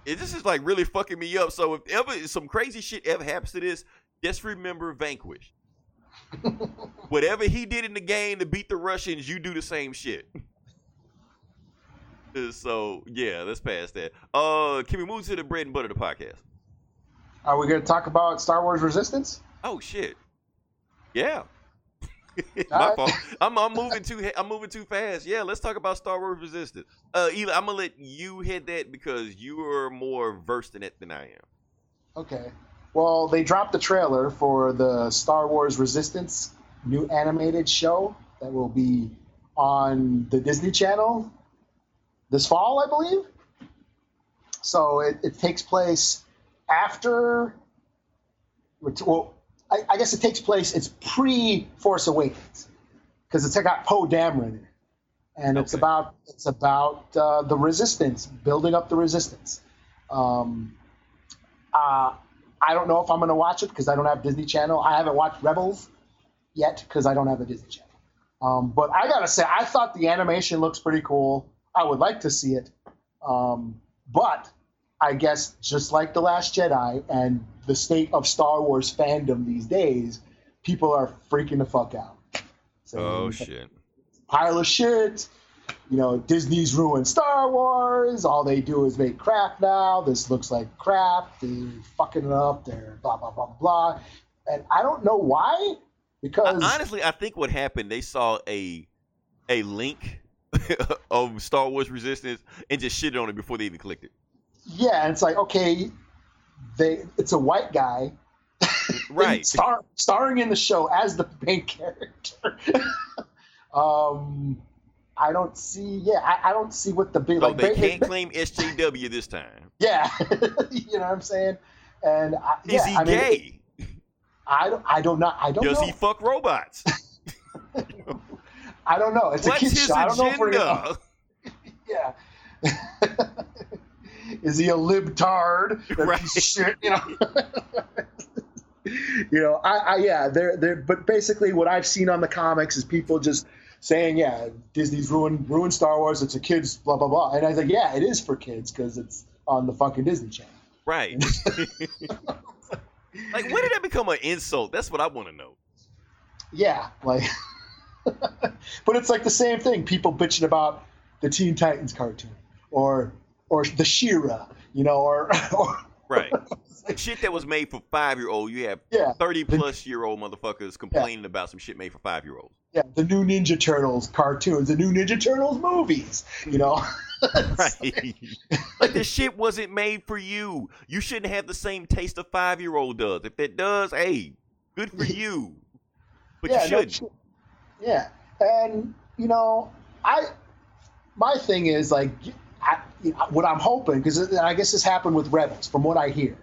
E: Is, this is like really fucking me up. So if ever some crazy shit ever happens to this, just remember Vanquish. Whatever he did in the game to beat the Russians, you do the same shit. So yeah, let's pass that. Uh, can we move to the bread and butter of the podcast?
G: Are we going to talk about Star Wars Resistance?
E: Oh shit. Yeah. My fault. I'm, I'm moving too. I'm moving too fast. Yeah, let's talk about Star Wars Resistance. Uh, Eli, I'm gonna let you hit that because you are more versed in it than I am.
G: Okay. Well, they dropped the trailer for the Star Wars Resistance new animated show that will be on the Disney Channel this fall, I believe. So it, it takes place after. Well, I, I guess it takes place. It's pre Force Awakens because it's got Poe Dameron in it, and it's about it's about uh, the Resistance, building up the Resistance. Um, uh, I don't know if I'm going to watch it because I don't have Disney Channel. I haven't watched Rebels yet because I don't have a Disney Channel. Um, but I gotta say, I thought the animation looks pretty cool. I would like to see it, um, but I guess just like the Last Jedi and the state of Star Wars fandom these days, people are freaking the fuck out. Saying,
E: Oh shit.
G: pile of shit. You know, Disney's ruined Star Wars. All they do is make crap now. This looks like crap. They're fucking it up. They're blah blah blah blah. And I don't know why, because
E: Honestly, I think what happened, they saw a a link of Star Wars Resistance and just shitted on it before they even clicked it.
G: Yeah, and it's like okay, they it's a white guy
E: Right.
G: star, starring in the show as the main character. um, I don't see. Yeah, I, I don't see what the big
E: So
G: like.
E: they
G: ba-
E: can't claim SJW this time.
G: Yeah, you know what I'm saying. And I,
E: Is
G: yeah,
E: he
G: I mean,
E: gay?
G: I don't. I don't know. I don't
E: Does
G: know.
E: he fuck robots?
G: I don't know. It's a
E: What's
G: kid's
E: his
G: show. I don't know if we're gonna. Yeah. Is he a libtard?
E: Right.
G: Shit, you know. you know, I, I yeah, they're they're but basically what I've seen on the comics is people just saying, yeah, Disney's ruined ruined Star Wars. It's a kids blah blah blah. And I was like, yeah, it is for kids because it's on the fucking Disney Channel.
E: Right. like, when did that become an insult? That's what I want to know.
G: Yeah, like, but it's like the same thing. People bitching about the Teen Titans cartoon or or the She-Ra, you know, or or
E: Right. shit that was made for five year old, you have
G: yeah,
E: 30 plus year old motherfuckers complaining about some shit made for five year olds.
G: yeah, the new Ninja Turtles cartoons, the new Ninja Turtles movies, you know.
E: Right. like this shit wasn't made for you. You shouldn't have the same taste a five year old does. If it does, hey, good for you. But
G: yeah,
E: you shouldn't.
G: shit. Yeah, and you know, I my thing is like, I, what I'm hoping because I guess this happened with Rebels, from what I hear,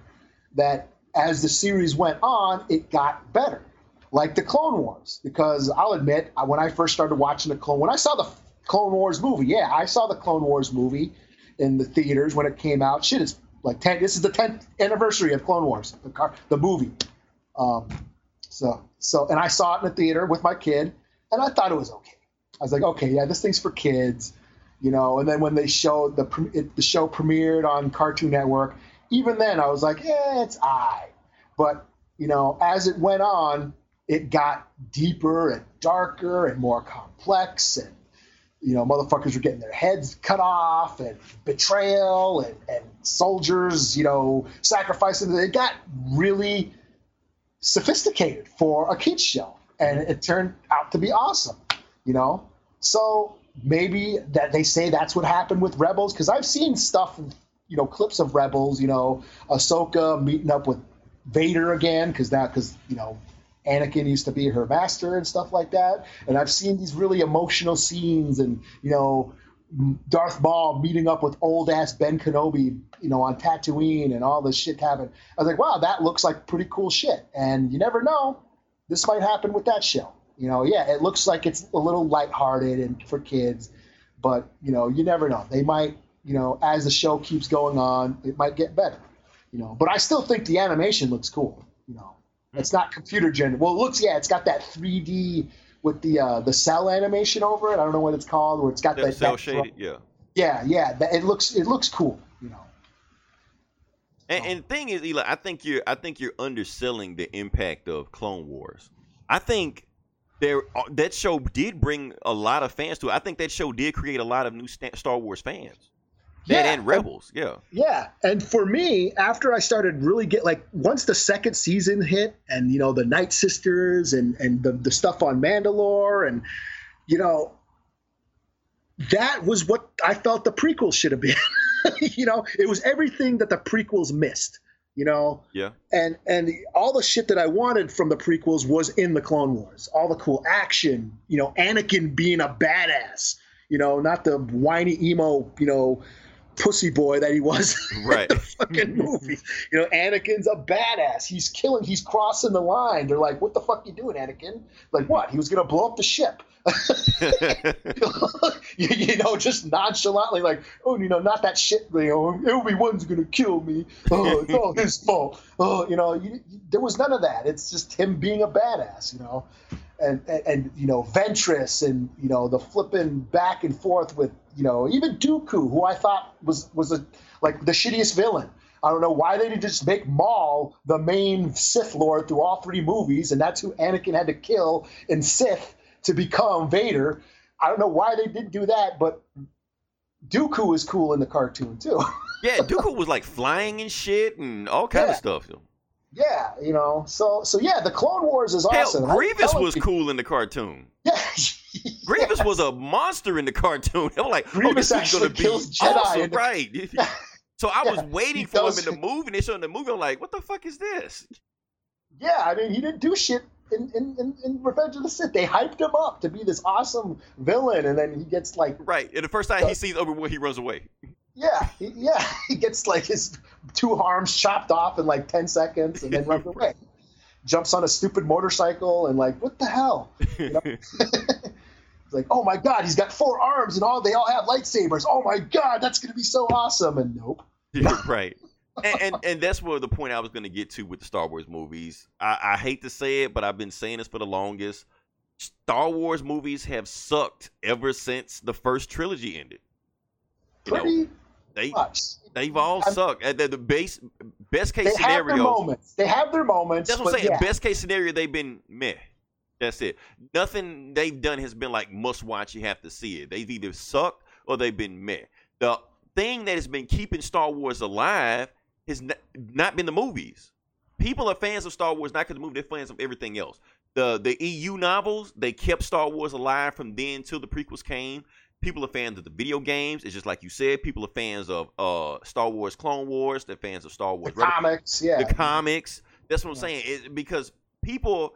G: that as the series went on, it got better, like the Clone Wars. Because I'll admit, when I first started watching the Clone, when I saw the Clone Wars movie, yeah, I saw the Clone Wars movie in the theaters when it came out. Shit, it's like ten. This is the tenth anniversary of Clone Wars, the car, the movie. Um, so, so, and I saw it in the theater with my kid, and I thought it was okay. I was like, okay, yeah, this thing's for kids, you know. And then when they showed the it, the show premiered on Cartoon Network, even then I was like, yeah, it's I. But you know, as it went on, it got deeper and darker and more complex, and you know, motherfuckers were getting their heads cut off, and betrayal, and, and soldiers, you know, sacrificing. It got really sophisticated for a kids show and mm-hmm. it turned out to be awesome you know? So maybe that they say that's what happened with rebels because i've seen stuff you know clips of rebels you know? Ahsoka meeting up with vader again because that because you know anakin used to be her master and stuff like that. And i've seen these really emotional scenes and you know Darth Maul meeting up with old ass Ben Kenobi, you know, on Tatooine and all this shit happened. I was like, wow, that looks like pretty cool shit. And you never know, this might happen with that show. You know, yeah, it looks like it's a little lighthearted and for kids, but you know, you never know. They might, you know, as the show keeps going on, it might get better. You know, but I still think the animation looks cool. You know, it's not computer generated. Well, it looks, yeah, it's got that 3D with the uh, the cell animation over it. I don't know what it's called, where it's got that,
E: Cell
G: that
E: shaded, yeah.
G: yeah, yeah. That, it looks it looks cool.
E: And, and the thing is, Eli, I think you're I think you're underselling the impact of Clone Wars. I think there uh, that show did bring a lot of fans to it. I think that show did create a lot of new Star Wars fans. That
G: Yeah,
E: and Rebels, yeah.
G: Yeah, and for me, after I started really get like once the second season hit, and you know the Night Sisters and and the the stuff on Mandalore, and you know that was what I felt the prequels should have been. you know, it was everything that the prequels missed. You know,
E: Yeah.
G: and and all the shit that I wanted from the prequels was in the Clone Wars. All the cool action, you know, Anakin being a badass, you know, not the whiny emo, you know, pussy boy that he was
E: Right.
G: in the fucking movie. You know, Anakin's a badass. He's killing. He's crossing the line. They're like, "What the fuck you doing, Anakin?" Like, what? He was gonna blow up the ship. you, you know, just nonchalantly, like, oh, you know, not that shit. You know, everyone's gonna kill me. Oh, it's all his fault. Oh, you know, you, you- there was none of that. It's just him being a badass. You know, and, and and you know, Ventress, and you know, the flipping back and forth with you know, even Dooku, who I thought was was a like the shittiest villain. I don't know why they didn't just make Maul the main Sith Lord through all three movies, and that's who Anakin had to kill in Sith to become Vader. I don't know why they didn't do that, but Dooku is cool in the cartoon too.
E: yeah, Dooku was like flying and shit and all kind
G: Yeah.
E: of stuff.
G: yeah, you know. So so yeah, the Clone Wars is
E: Hell,
G: awesome.
E: Grievous was
G: you-
E: cool in the cartoon.
G: Yeah,
E: Grievous was a monster in the cartoon. I'm like, oh,
G: Grievous
E: this is gonna
G: actually
E: be
G: kills Jedi
E: awesome,
G: the-
E: right? so I was waiting for him in the movie, and they showed him the movie. I'm like, what the fuck is this?
G: Yeah, I mean, he didn't do shit in, in, in, in Revenge of the Sith. They hyped him up to be this awesome villain, and then he gets like,
E: Right. And the first time he sees Obi Wan, he runs away.
G: yeah, he, yeah, he gets like his two arms chopped off in like ten seconds, and then runs away. Jumps on a stupid motorcycle and like, what the hell? You know? it's like, oh my god, he's got four arms and all they all have lightsabers. Oh my god, that's gonna be so awesome. And nope.
E: right. And, and and that's where the point I was going to get to with the Star Wars movies. I, I hate to say it, but I've been saying this for the longest. Star Wars movies have sucked ever since the first trilogy ended. You know, they
G: much.
E: they've all
G: I'm-
E: sucked. And the, base best
G: They
E: case
G: have their
E: scenario.
G: moments. They have their moments.
E: That's what I'm saying.
G: yeah.
E: Best case scenario, they've been meh. That's it. Nothing they've done has been like must watch. You have to see it. They've either sucked or they've been meh. The thing that has been keeping Star Wars alive has not, been the movies. People are fans of Star Wars not because the movie. They're fans of everything else. The the EU novels they kept Star Wars alive from then till the prequels came. People are fans of the video games. It's just like you said. People are fans of uh, Star Wars Clone Wars. They're fans of Star
G: the
E: Wars Rebel-
G: comics, yeah.
E: the comics. That's what I'm saying. It, because people,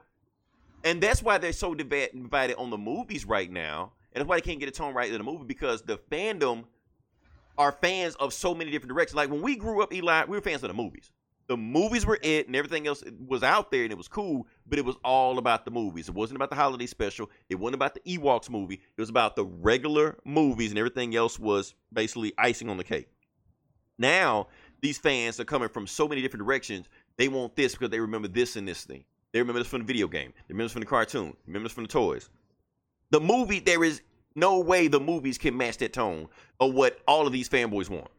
E: and that's why they're so divided on the movies right now, and that's why they can't get a tone right in the movie because the fandom are fans of so many different directions. Like when we grew up, Eli, we were fans of the movies. The movies were it, and everything else was out there, and it was cool. But it was all about the movies. It wasn't about the holiday special. It wasn't about the Ewoks movie. It was about the regular movies, and everything else was basically icing on the cake. Now these fans are coming from so many different directions. They want this because they remember this and this thing. They remember this from the video game. They remember this from the cartoon. They remember this from the toys. The movie, there is no way the movies can match that tone of what all of these fanboys want.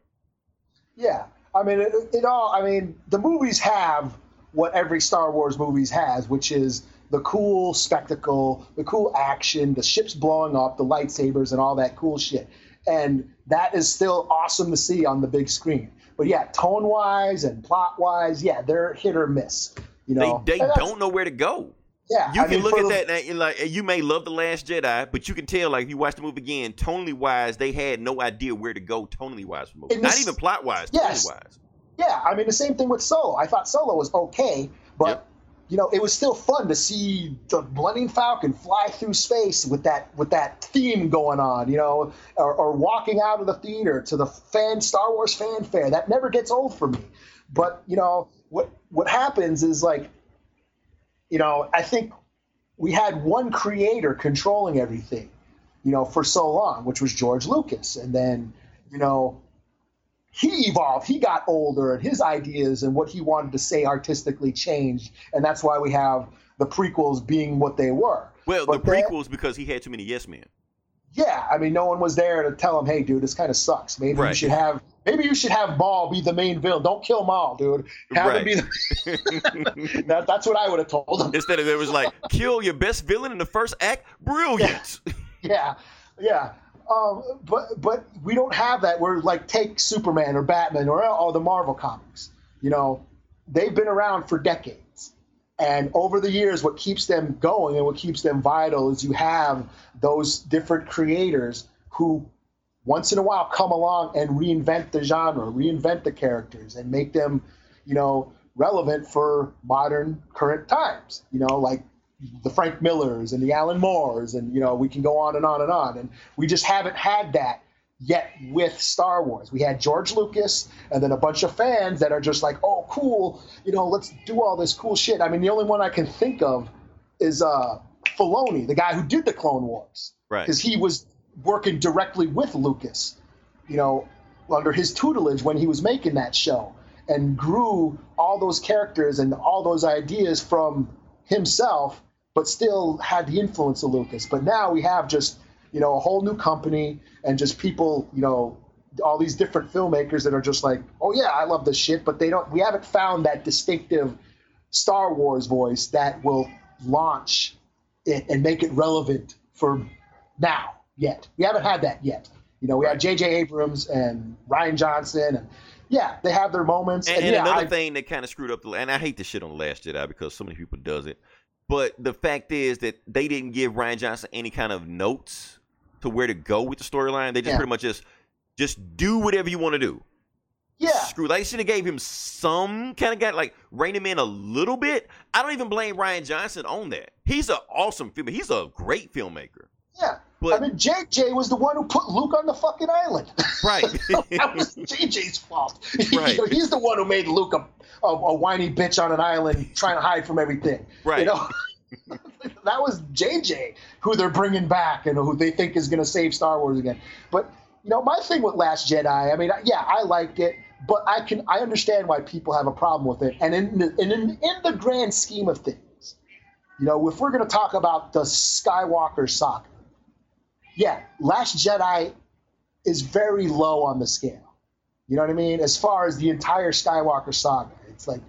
G: Yeah, I mean, it, it all. I mean, the movies have what every Star Wars movies has, which is the cool spectacle, the cool action, the ships blowing up, the lightsabers, and all that cool shit. And that is still awesome to see on the big screen. But yeah, tone wise and plot wise, yeah, they're hit or miss. You know,
E: they they don't know where to go.
G: Yeah,
E: You
G: I
E: can
G: mean,
E: look at
G: the-
E: that and you're like you may love the Last Jedi, but you can tell like if you watch the movie again, tonally wise, they had no idea where to go tonally wise for movie. Not
G: this-
E: even plot wise,
G: Yes.
E: tonally wise.
G: Yeah, I mean the same thing with Solo. I thought Solo was okay, but
E: Yep.
G: you know it was still fun to see the Millennium Falcon fly through space with that with that theme going on. You know, or, or walking out of the theater to the fan Star Wars fanfare. That never gets old for me. But you know what what happens is like, you know, I think we had one creator controlling everything, you know, for so long, which was George Lucas, and then you know he evolved. He got older, and his ideas and what he wanted to say artistically changed, and that's why we have the prequels being what they were.
E: Well,
G: But
E: the
G: then-
E: prequels because he had too many yes men.
G: Yeah, I mean, no one was there to tell him, "Hey, dude, this kind of sucks. Maybe you should have, maybe you should have Maul be the main villain. Don't kill Maul, dude. Have him be the." that, that's what I would have told him.
E: Instead of it was like kill your best villain in the first act. Brilliant.
G: yeah, yeah. Um, but but we don't have that. We're like take Superman or Batman or all the Marvel comics. You know, they've been around for decades, and over the years, what keeps them going and what keeps them vital is you have those different creators who once in a while come along and reinvent the genre, reinvent the characters, and make them, you know, relevant for modern current times. You know, like the Frank Millers and the Alan Moores, and you know, we can go on and on and on. And we just haven't had that yet with Star Wars. We had George Lucas, and then a bunch of fans that are just like, "Oh, cool! You know, let's do all this cool shit." I mean, the only one I can think of is uh, Filoni, the guy who did the Clone Wars
E: right.
G: because he was working directly with Lucas, you know, under his tutelage when he was making that show, and grew all those characters and all those ideas from himself, but still had the influence of Lucas. But now we have just, you know, a whole new company and just people, you know, all these different filmmakers that are just like, oh yeah, I love this shit, but they don't. We haven't found that distinctive Star Wars voice that will launch it and make it relevant for now yet. We haven't had that yet. You know, we had J.J. Abrams and Rian Johnson, and yeah, they have their moments.
E: And,
G: And,
E: and
G: yeah,
E: another
G: I-
E: thing that kind of screwed up the and I hate this shit on the Last Jedi because so many people does it, But the fact is that they didn't give Rian Johnson any kind of notes to where to go with the storyline. They just
G: Yeah.
E: pretty much just just do whatever you want to do.
G: Yeah.
E: Screw. They should have gave him some kind of guy, like rein him in a little bit. I don't even blame Rian Johnson on that. He's an awesome filmmaker. He's a great filmmaker.
G: Yeah.
E: But-
G: I mean, JJ was the one who put Luke on the fucking island.
E: Right.
G: that was JJ's fault.
E: Right.
G: You know, he's the one who made Luke a, a, a whiny bitch on an island trying to hide from everything.
E: Right.
G: You know? that was JJ who they're bringing back and who they think is going to save Star Wars again. But you know, my thing with Last Jedi, I mean, yeah, I liked it, but I can I understand why people have a problem with it. And in the, in, in the grand scheme of things, you know, if we're going to talk about the Skywalker saga, yeah, Last Jedi is very low on the scale. You know what I mean? As far as the entire Skywalker saga, it's like,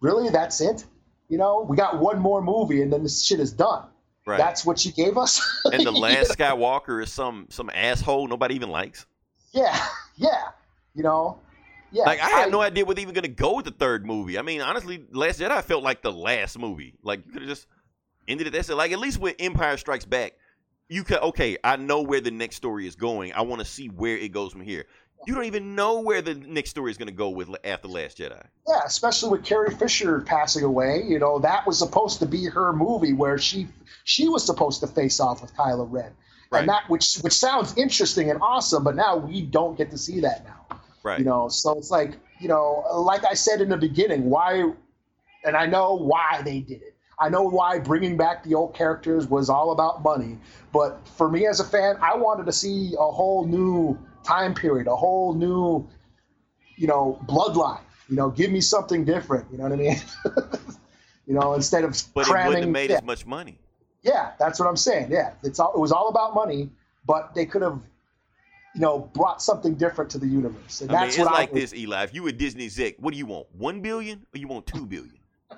G: really, that's it? You know, we got one more movie and then this shit is done.
E: Right.
G: That's what you gave us.
E: and the
G: You
E: last
G: know?
E: Skywalker is some some asshole nobody even likes.
G: yeah, yeah. You know, yeah.
E: Like I had no idea they even gonna go with the third movie. I mean, honestly, Last Jedi felt like the last movie. Like you could have just ended it. That's it. Like at least with Empire Strikes Back, you could okay. I know where the next story is going. I want to see where it goes from here. You don't even know where the next story is gonna go with after Last Jedi.
G: Yeah, especially with Carrie Fisher passing away. You know, that was supposed to be her movie where she she was supposed to face off with Kylo Ren,
E: Right.
G: and that which which sounds interesting and awesome, but now we don't get to see that now.
E: Right.
G: You know, so it's like you know, like I said in the beginning, why? And I know why they did it. I know why bringing back the old characters was all about money. But for me as a fan, I wanted to see a whole new time period, a whole new, you know, bloodline. You know, give me something different. You know what I mean? you know, instead of
E: but it wouldn't have made
G: yeah,
E: as much money.
G: yeah, that's what I'm saying. Yeah, it's all, it was all about money, but they could have, you know, brought something different to the universe, and
E: I mean, it's
G: what
E: like this, Eli. If you were Disney exec, what do you want? One billion or you want two billion?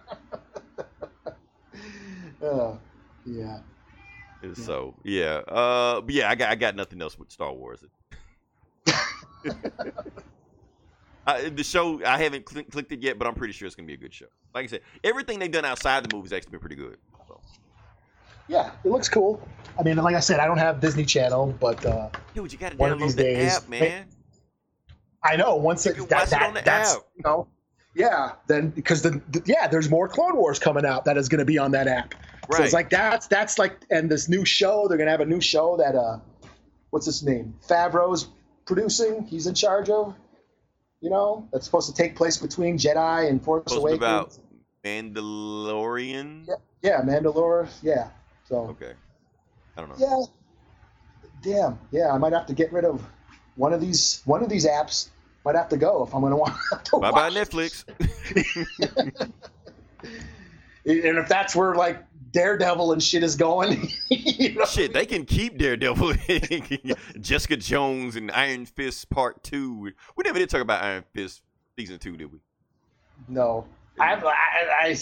G: Uh, yeah.
E: So yeah, uh, but yeah, I got I got nothing else with Star Wars. I, the show I haven't cl- clicked it yet, but I'm pretty sure it's gonna be a good show. Like I said, everything they've done outside the movies actually been pretty good. So.
G: Yeah, it looks cool. I mean, like I said, I don't have Disney Channel, but uh,
E: Dude, you gotta
G: One of
E: download
G: these
E: the
G: days,
E: app, man.
G: I know once
E: You
G: it, that,
E: it
G: that
E: on the
G: that's
E: app.
G: you know, yeah. Then because the, the yeah, there's more Clone Wars coming out that is going to be on that app. So
E: Right.
G: it's like that's that's like and this new show they're going to have a new show that uh, what's his name? Favreau's producing. He's in charge of. You know, that's supposed to take place between Jedi and Force
E: Supposed to be
G: Awakens.
E: about Mandalorian.
G: Yeah, yeah, Mandalore. Yeah. So
E: Okay. I don't know.
G: yeah, damn. Yeah, I might have to get rid of one of these one of these apps. Might have to go if I'm going to want to
E: Bye bye. Netflix.
G: And if that's where like Daredevil and shit is going, you know,
E: Shit, they can keep Daredevil, Jessica Jones, and Iron Fist Part Two. We never did talk about Iron Fist season two, did we?
G: no. I, I, I,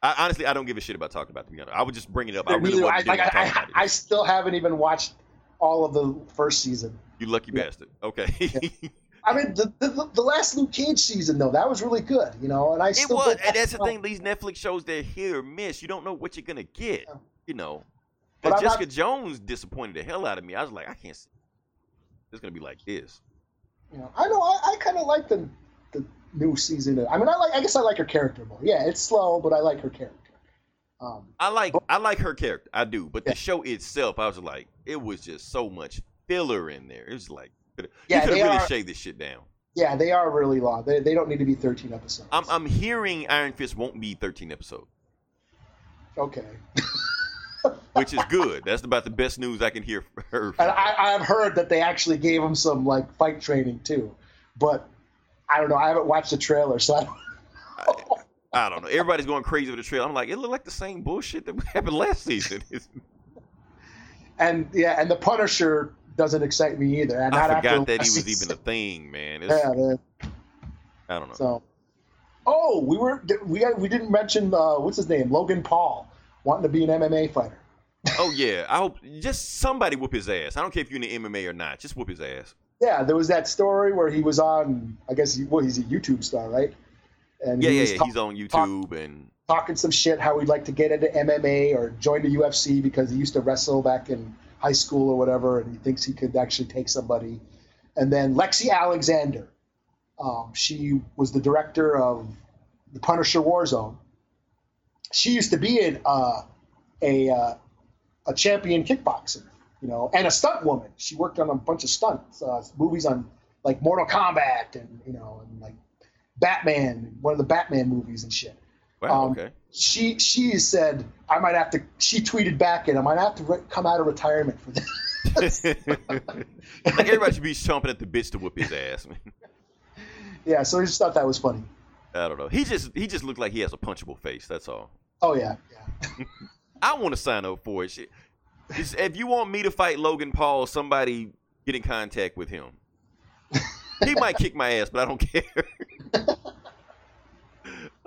E: I, honestly, I don't give a shit about talking about. it, To be honest, I would just bring it up. I
G: I,
E: really
G: I, like,
E: like,
G: I, I, I still haven't even watched all of the first season.
E: You lucky
G: yeah.
E: bastard. Okay.
G: I mean, the, the the last Luke Cage season though, that was really good, you know. And I
E: it
G: still
E: was, and that's the
G: fun.
E: thing. These Netflix shows, they're hit or miss. You don't know what you're gonna get.
G: Yeah.
E: You know.
G: But I'm not-
E: Jessica Jones disappointed the hell out of me. I was like, I can't see. It's gonna be like this.
G: You know, I know. I, I kind of like the the new season. I mean, I like. I guess I like her character more. Yeah, it's slow, but I like her character. Um,
E: I like I like her character. I do, but
G: Yeah.
E: the show itself, I was like, it was just so much filler in there. It was like, you
G: Yeah,
E: could have
G: they
E: really
G: are-
E: shaved this shit down.
G: yeah, they are really long. They, they don't need to be 13 episodes.
E: I'm I'm hearing Iron Fist won't be 13 episodes,
G: okay.
E: which is good. That's about the best news I can hear for.
G: And I, I've heard that they actually gave him some like fight training too, but I don't know. I haven't watched the trailer, so I don't.
E: I don't know. Everybody's going crazy with the trailer. I'm like, it looked like the same bullshit that happened last season.
G: And yeah, and the Punisher doesn't excite me either. And
E: I
G: not after
E: forgot that he was even a thing, man. It's,
G: Yeah, man.
E: I don't know.
G: So, oh, we were we we didn't mention uh, what's his name, Logan Paul, wanting to be an MMA fighter.
E: Oh yeah, I hope just somebody whoop his ass. I don't care if you're in the MMA or not. Just whoop his ass.
G: Yeah, there was that story where he was on. I guess he, well, he's a YouTube star, right? And
E: Yeah,
G: he
E: yeah, yeah.
G: talk-
E: He's on YouTube and
G: talking some shit how he'd like to get into MMA or join the UFC because he used to wrestle back in high school or whatever, and he thinks he could actually take somebody. And then Lexi Alexander, um, she was the director of the Punisher Warzone. She used to be in, uh, a uh, a champion kickboxer, you know, and a stunt woman. She worked on a bunch of stunts uh, movies on like Mortal Kombat and you know and like Batman, one of the Batman movies and shit
E: wow,
G: Um,
E: okay.
G: she she said I might have to. She tweeted back and I might have to re- come out of retirement for this.
E: like everybody should be chomping at the bits to whoop his ass. Man.
G: yeah, so I just thought that was funny.
E: I don't know. He just he just looked like he has a punchable face. That's all.
G: Oh yeah, yeah.
E: I want to sign up for it. Shit. If you want me to fight Logan Paul, somebody get in contact with him. He might kick my ass, but I don't care.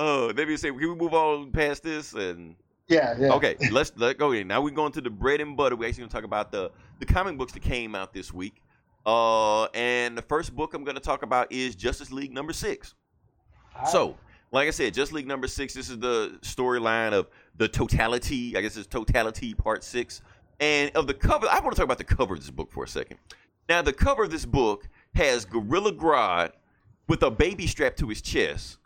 E: Oh, let me say, can we move on past this? And
G: Yeah, yeah.
E: okay, let's let go in. Now we're going to the bread and butter. We're actually going to talk about the the comic books that came out this week. Uh, and the first book I'm going to talk about is Justice League number six. So, like I said, Just League number six. This is the storyline of the totality. I guess it's totality part six, and of the cover. I want to talk about the cover of this book for a second. Now, the cover of this book has Gorilla Grodd with a baby strapped to his chest,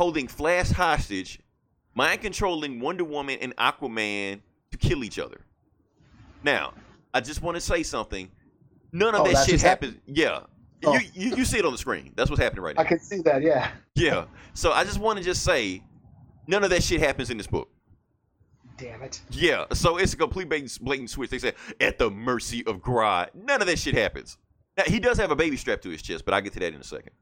E: holding Flash hostage, mind controlling Wonder Woman and Aquaman to kill each other. Now, I just want to say something. None of
G: Oh,
E: that shit happens. Yeah.
G: Oh.
E: You, you, you see it on the screen. That's what's happening right now.
G: I can see that. Yeah.
E: Yeah. So I just want to just say, none of that shit happens in this book.
G: Damn it.
E: Yeah. So it's a complete blatant, blatant switch. They say at the mercy of Grodd. None of that shit happens. Now he does have a baby strapped to his chest, but I'll get to that in a second.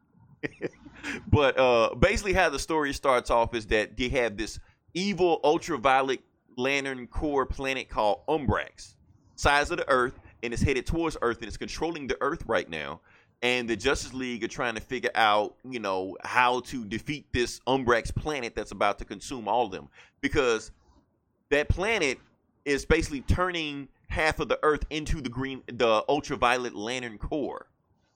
E: but uh, basically, how the story starts off is that they have this evil ultraviolet lantern Corps planet called Umbrax, size of the Earth, and it's headed towards Earth, and it's controlling the Earth right now. And the Justice League are trying to figure out, you know, how to defeat this Umbrax planet that's about to consume all of them, because that planet is basically turning half of the Earth into the green, the ultraviolet lantern Corps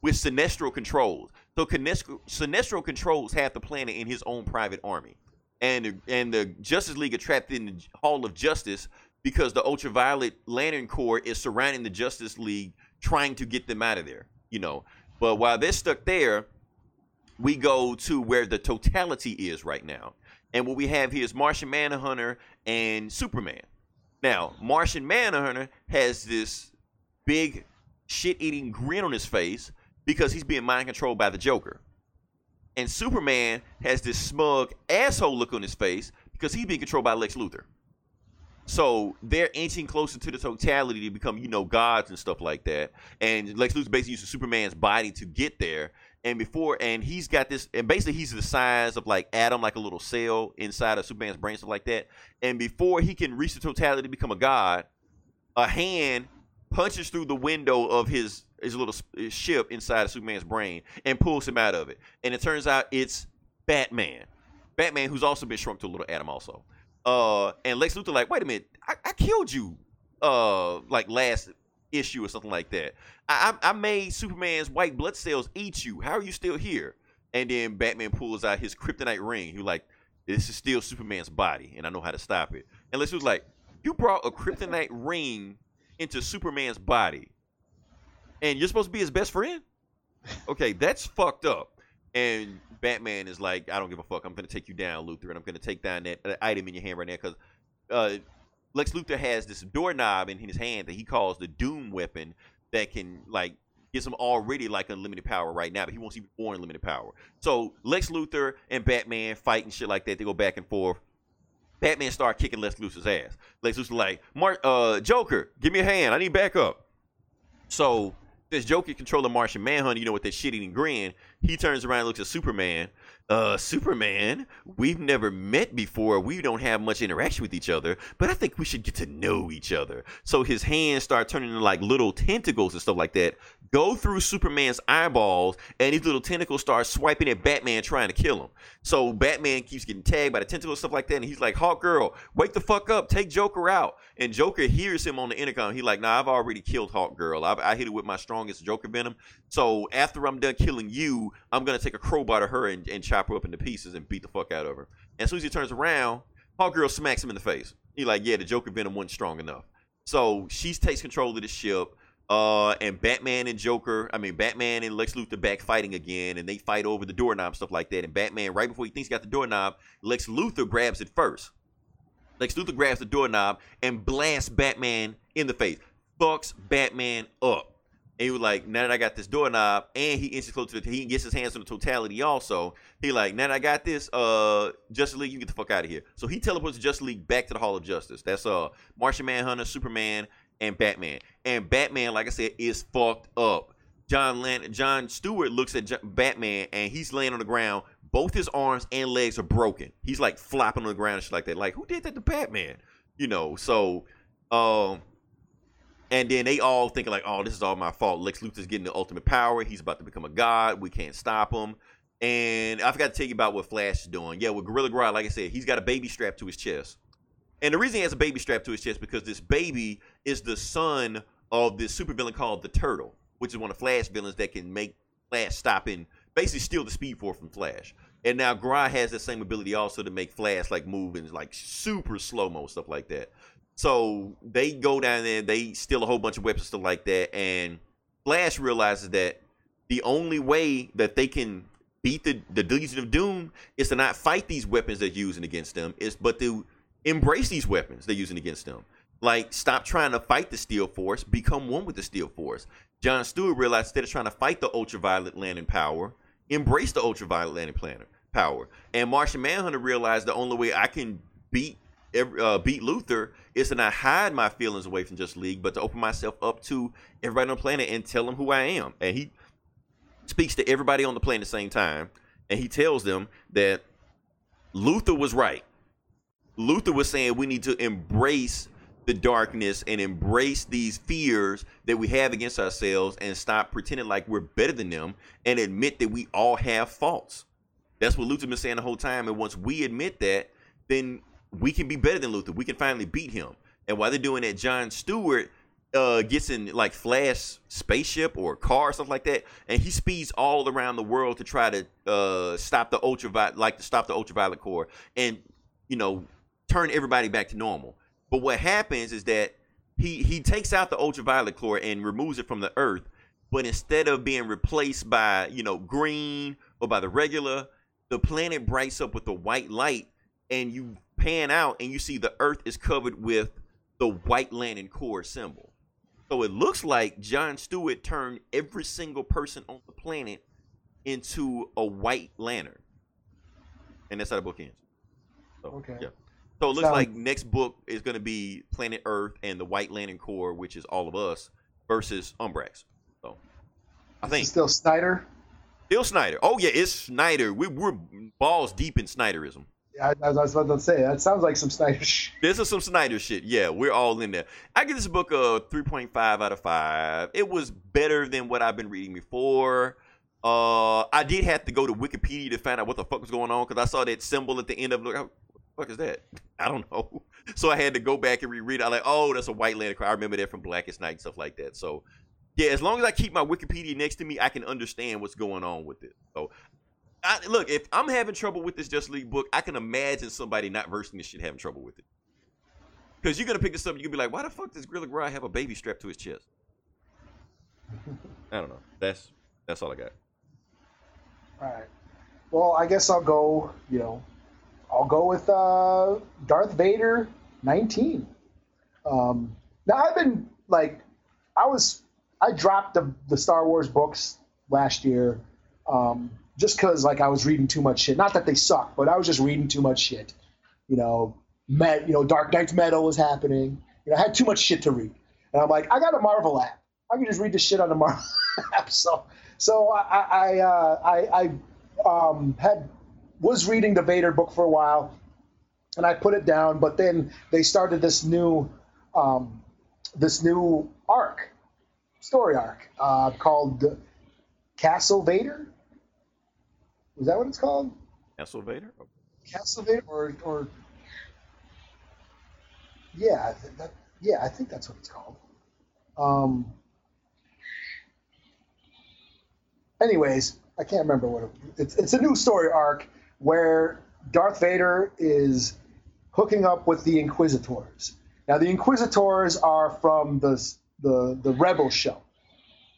E: with Sinestro controls. So Sinestro, controls half the planet in his own private army, and and the Justice League are trapped in the Hall of Justice because the ultraviolet lantern Corps is surrounding the Justice League, trying to get them out of there. You know, but while they're stuck there, we go to where the totality is right now. And what we have here is Martian Manhunter and Superman. Now, Martian Manhunter has this big shit eating grin on his face because he's being mind controlled by the Joker. And Superman has this smug asshole look on his face because he's being controlled by Lex Luthor. So they're inching closer to the totality to become, you know, gods and stuff like that. And Lex Luthor basically uses Superman's body to get there. And before, and he's got this, and basically he's the size of like atom, like a little cell inside of Superman's brain, stuff like that. And before he can reach the totality to become a god, a hand punches through the window of his his little ship inside of Superman's brain and pulls him out of it. And it turns out it's Batman. Batman, who's also been shrunk to a little atom, also. Uh, and Lex Luthor like, wait a minute, I, I killed you, uh, like last issue or something like that. I, I made Superman's white blood cells eat you. How are you still here? And then Batman pulls out his kryptonite ring. He like, this is still Superman's body, and I know how to stop it. And Lex Luthor's like, you brought a kryptonite ring into Superman's body, and you're supposed to be his best friend. Okay, that's fucked up. And Batman is like, I don't give a fuck. I'm gonna take you down, Luthor, and I'm gonna take down that uh, item in your hand right now because uh, Lex Luthor has this doorknob in his hand that he calls the Doom weapon that can like gives him already like unlimited power right now, but he wants even more unlimited power. So Lex Luthor and Batman fight and shit like that. They go back and forth. Batman start kicking Lex Luthor's ass. Lex Luthor like, Mark, uh, Joker, give me a hand. I need backup. So this Joker controlling Martian Manhunter, you know, with that shit eating grin, he turns around and looks at Superman. Uh, Superman, we've never met before. We don't have much interaction with each other, but I think we should get to know each other. So his hands start turning into like little tentacles and stuff like that. Go through Superman's eyeballs, and these little tentacles start swiping at Batman, trying to kill him. So Batman keeps getting tagged by the tentacles, stuff like that, and he's like, "Hawkgirl, wake the fuck up, take Joker out." And Joker hears him on the intercom. He's like, "Nah, I've already killed Hawkgirl. I've, I hit it with my strongest Joker venom. So after I'm done killing you, I'm gonna take a crowbar to her and, and chop chop her up into pieces and beat the fuck out of her. And as soon as he turns around, Hawkgirl smacks him in the face. He like, yeah, the Joker venom wasn't strong enough. So she takes control of the ship. Uh, and Batman and Joker, I mean Batman and Lex Luthor back fighting again, and they fight over the doorknob stuff like that. And Batman, right before he thinks he got the doorknob, Lex Luthor grabs it first. Lex Luthor grabs the doorknob and blasts Batman in the face. Fucks Batman up. And he was like, now that I got this doorknob, and he instantly close to the, he gets his hands on the totality also. He like, now that I got this, uh, Justice League, you get the fuck out of here. So he teleports Justice League back to the Hall of Justice. That's uh, Martian Manhunter, Superman, and Batman. And Batman, like I said, is fucked up. John Lan- John Stewart looks at J- Batman, and he's laying on the ground. Both his arms and legs are broken. He's like flopping on the ground and shit like that. Like, who did that to Batman? You know, so um and then they all thinking like, oh, this is all my fault. Lex Luthor's getting the ultimate power. He's about to become a god. We can't stop him. And I forgot to tell you about what Flash is doing. Yeah, with Gorilla Grodd, like I said, he's got a baby strapped to his chest. And the reason he has a baby strapped to his chest because this baby is the son of this supervillain called the Turtle, which is one of Flash villains that can make Flash stop and basically steal the Speed Force from Flash. And now Grodd has that same ability also to make Flash like move in like super slow mo stuff like that. So they go down there, they steal a whole bunch of weapons, stuff like that, and Flash realizes that the only way that they can beat the, the Legion of Doom is to not fight these weapons they're using against them, is but to embrace these weapons they're using against them. Like, stop trying to fight the Speed Force, become one with the Speed Force. John Stewart realized instead of trying to fight the ultraviolet lantern power, embrace the ultraviolet lantern planet power. And Martian Manhunter realized the only way I can beat uh, beat Luthor is to not hide my feelings away from Just League, but to open myself up to everybody on the planet and tell them who I am. And he speaks to everybody on the planet at the same time, and he tells them that Luthor was right. Luthor was saying we need to embrace the darkness and embrace these fears that we have against ourselves and stop pretending like we're better than them and admit that we all have faults. That's what Luthor been saying the whole time. And once we admit that, then we can be better than Luthor. We can finally beat him. And while they're doing that, John Stewart uh, gets in like Flash spaceship or car or something like that, and he speeds all around the world to try to uh, stop the ultraviolet, like to stop the ultraviolet core, and you know turn everybody back to normal. But what happens is that he he takes out the ultraviolet core and removes it from the Earth, but instead of being replaced by you know green or by the regular, the planet brights up with a white light, and you pan out and you see the Earth is covered with the white lantern Corps symbol. So it looks like John Stewart turned every single person on the planet into a white lantern, and that's how the book ends. So,
G: Okay.
E: Yeah. So it looks
G: Sound-
E: like next book is going to be Planet Earth and the White Lantern Corps, which is all of us, versus Umbrax. So I think
G: still Snyder.
E: Still Snyder. Oh yeah, it's Snyder. We, we're balls deep in Snyderism.
G: I, I was about to say that sounds like some Snyder. shit.
E: This is some Snyder shit. Yeah, we're all in there. I give this book a 3.5 out of 5. It was better than what I've been reading before. Uh, I did have to go to Wikipedia to find out what the fuck was going on because I saw that symbol at the end of look. What the fuck is that? I don't know. So I had to go back and reread it. I'm like, oh, that's a White. Corps. I remember that from Blackest Night and stuff like that. So, yeah, as long as I keep my Wikipedia next to me, I can understand what's going on with it. So, I, look, if I'm having trouble with this Just League book, I can imagine somebody not versing this shit having trouble with it. Because you're gonna pick this up, and you're gonna be like, "Why the fuck does Gorilla Grodd have a baby strapped to his chest?" I don't know. That's that's all I got.
G: All right. Well, I guess I'll go. You know, I'll go with uh, Darth Vader 19. Um, now I've been like, I was, I dropped the the Star Wars books last year, um, just because like I was reading too much shit. Not that they suck, but I was just reading too much shit. You know, met, you know, Dark Nights Metal was happening. You know, I had too much shit to read, and I'm like, I got a Marvel app. I can just read the shit on the Marvel app. So, so I, I, uh, I, I um, had was reading the Vader book for a while, and I put it down. But then they started this new, um, this new arc, story arc uh, called Castle Vader. Is that what it's called?
E: Castle Vader.
G: Castle Vader, or, or yeah, I think that, yeah, I think that's what it's called. Um, anyways, I can't remember what it, it's. It's a new story arc where Darth Vader is hooking up with the Inquisitors. Now the Inquisitors are from the the the Rebel show.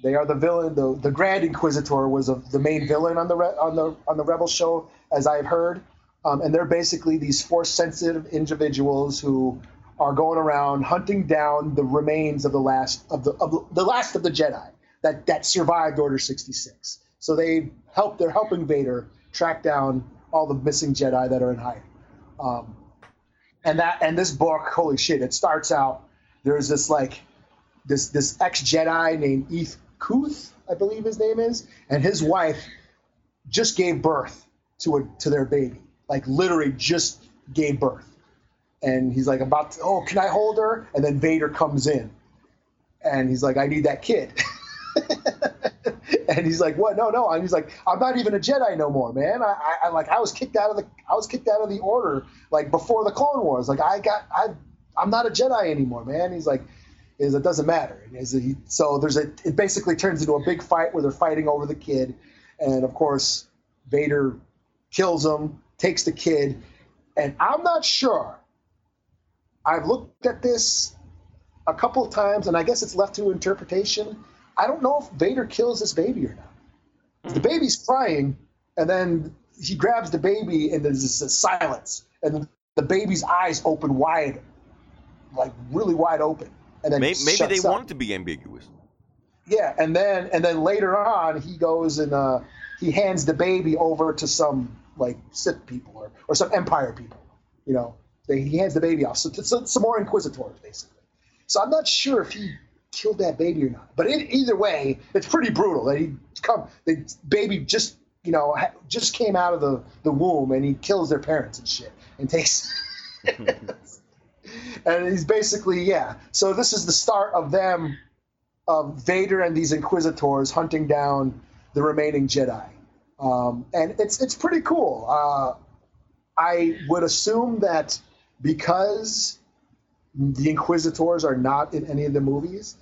G: They are the villain. The, the Grand Inquisitor was a, the main villain on the re, on the on the Rebel show, as I've heard. Um, and they're basically these force-sensitive individuals who are going around hunting down the remains of the last of the of the, last of the Jedi that that survived Order 66. So they help. They're helping Vader track down all the missing Jedi that are in hiding. Um, and that and this book, holy shit! It starts out. There's this like this this ex Jedi named Eeth Koth, I believe his name is, and his wife just gave birth to a to their baby. Like literally just gave birth. And he's like about to, oh, can I hold her? And then Vader comes in. And he's like, I need that kid. and he's like, what? No, no. And he's like, I'm not even a Jedi no more, man. I, I, I like I was kicked out of the I was kicked out of the order like before the Clone Wars. Like I got I I'm not a Jedi anymore, man. He's like, is it doesn't matter. Is so there's a it basically turns into a big fight where they're fighting over the kid, and of course Vader kills him, takes the kid, and I'm not sure. I've looked at this a couple of times, and I guess it's left to interpretation. I don't know if Vader kills this baby or not. The hmm. baby's crying, and then he grabs the baby, and there's this silence, and the baby's eyes open wide, like really wide open, and then
E: Maybe, maybe they
G: up.
E: want it to be ambiguous.
G: Yeah, and then and then later on, he goes and uh, he hands the baby over to some like Sith people or, or some Empire people. You know, they, he hands the baby off. So, so some more Inquisitors, basically. So I'm not sure if he killed that baby or not. But in, either way, it's pretty brutal. That he come the baby just you know just came out of the the womb and he kills their parents and shit and takes. and he's basically yeah. So this is the start of them of Vader and these Inquisitors hunting down the remaining Jedi, um, and it's it's pretty cool. Uh, I would assume that because the Inquisitors are not in any of the movies,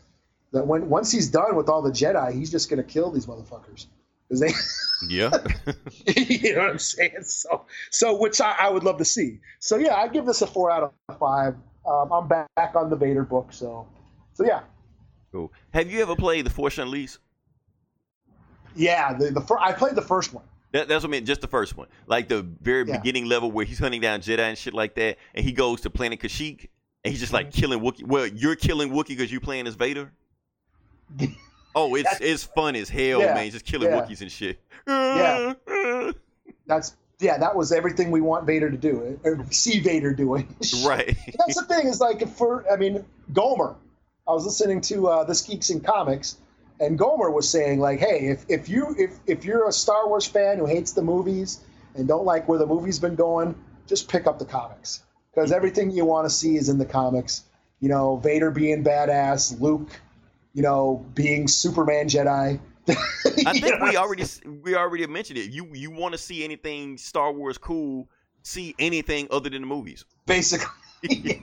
G: that when once he's done with all the Jedi, he's just gonna kill these motherfuckers because they.
E: Yeah.
G: you know what I'm saying? So, so which I, I would love to see. So yeah, I give this a four out of five. Um, I'm back on the Vader book, so so yeah,
E: cool. Have you ever played The Force Unleashed?
G: yeah. The the fir- I played the first one.
E: That, that's what I mean, just the first one. Like the very
G: Yeah.
E: beginning level where he's hunting down Jedi and shit like that, and he goes to planet Kashyyyk, and he's just like
G: Mm-hmm.
E: killing Wookiee. Well, you're killing Wookiee because you're playing as Vader? Oh, it's it's fun as hell,
G: Yeah,
E: man. Just killing
G: yeah.
E: Wookiees and shit.
G: Yeah. That's yeah. That was everything we want Vader to do. Or see Vader doing.
E: right.
G: That's the thing. Is like for I mean Gomer. I was listening to uh, this Geeks and Comics, and Gomer was saying like, hey, if if you if if you're a Star Wars fan who hates the movies and don't like where the movie's been going, just pick up the comics because everything you want to see is in the comics. You know, Vader being badass, Luke, you know, being Superman Jedi.
E: I think we already we already mentioned it. You you want to see anything Star Wars cool? See anything other than the movies?
G: basically.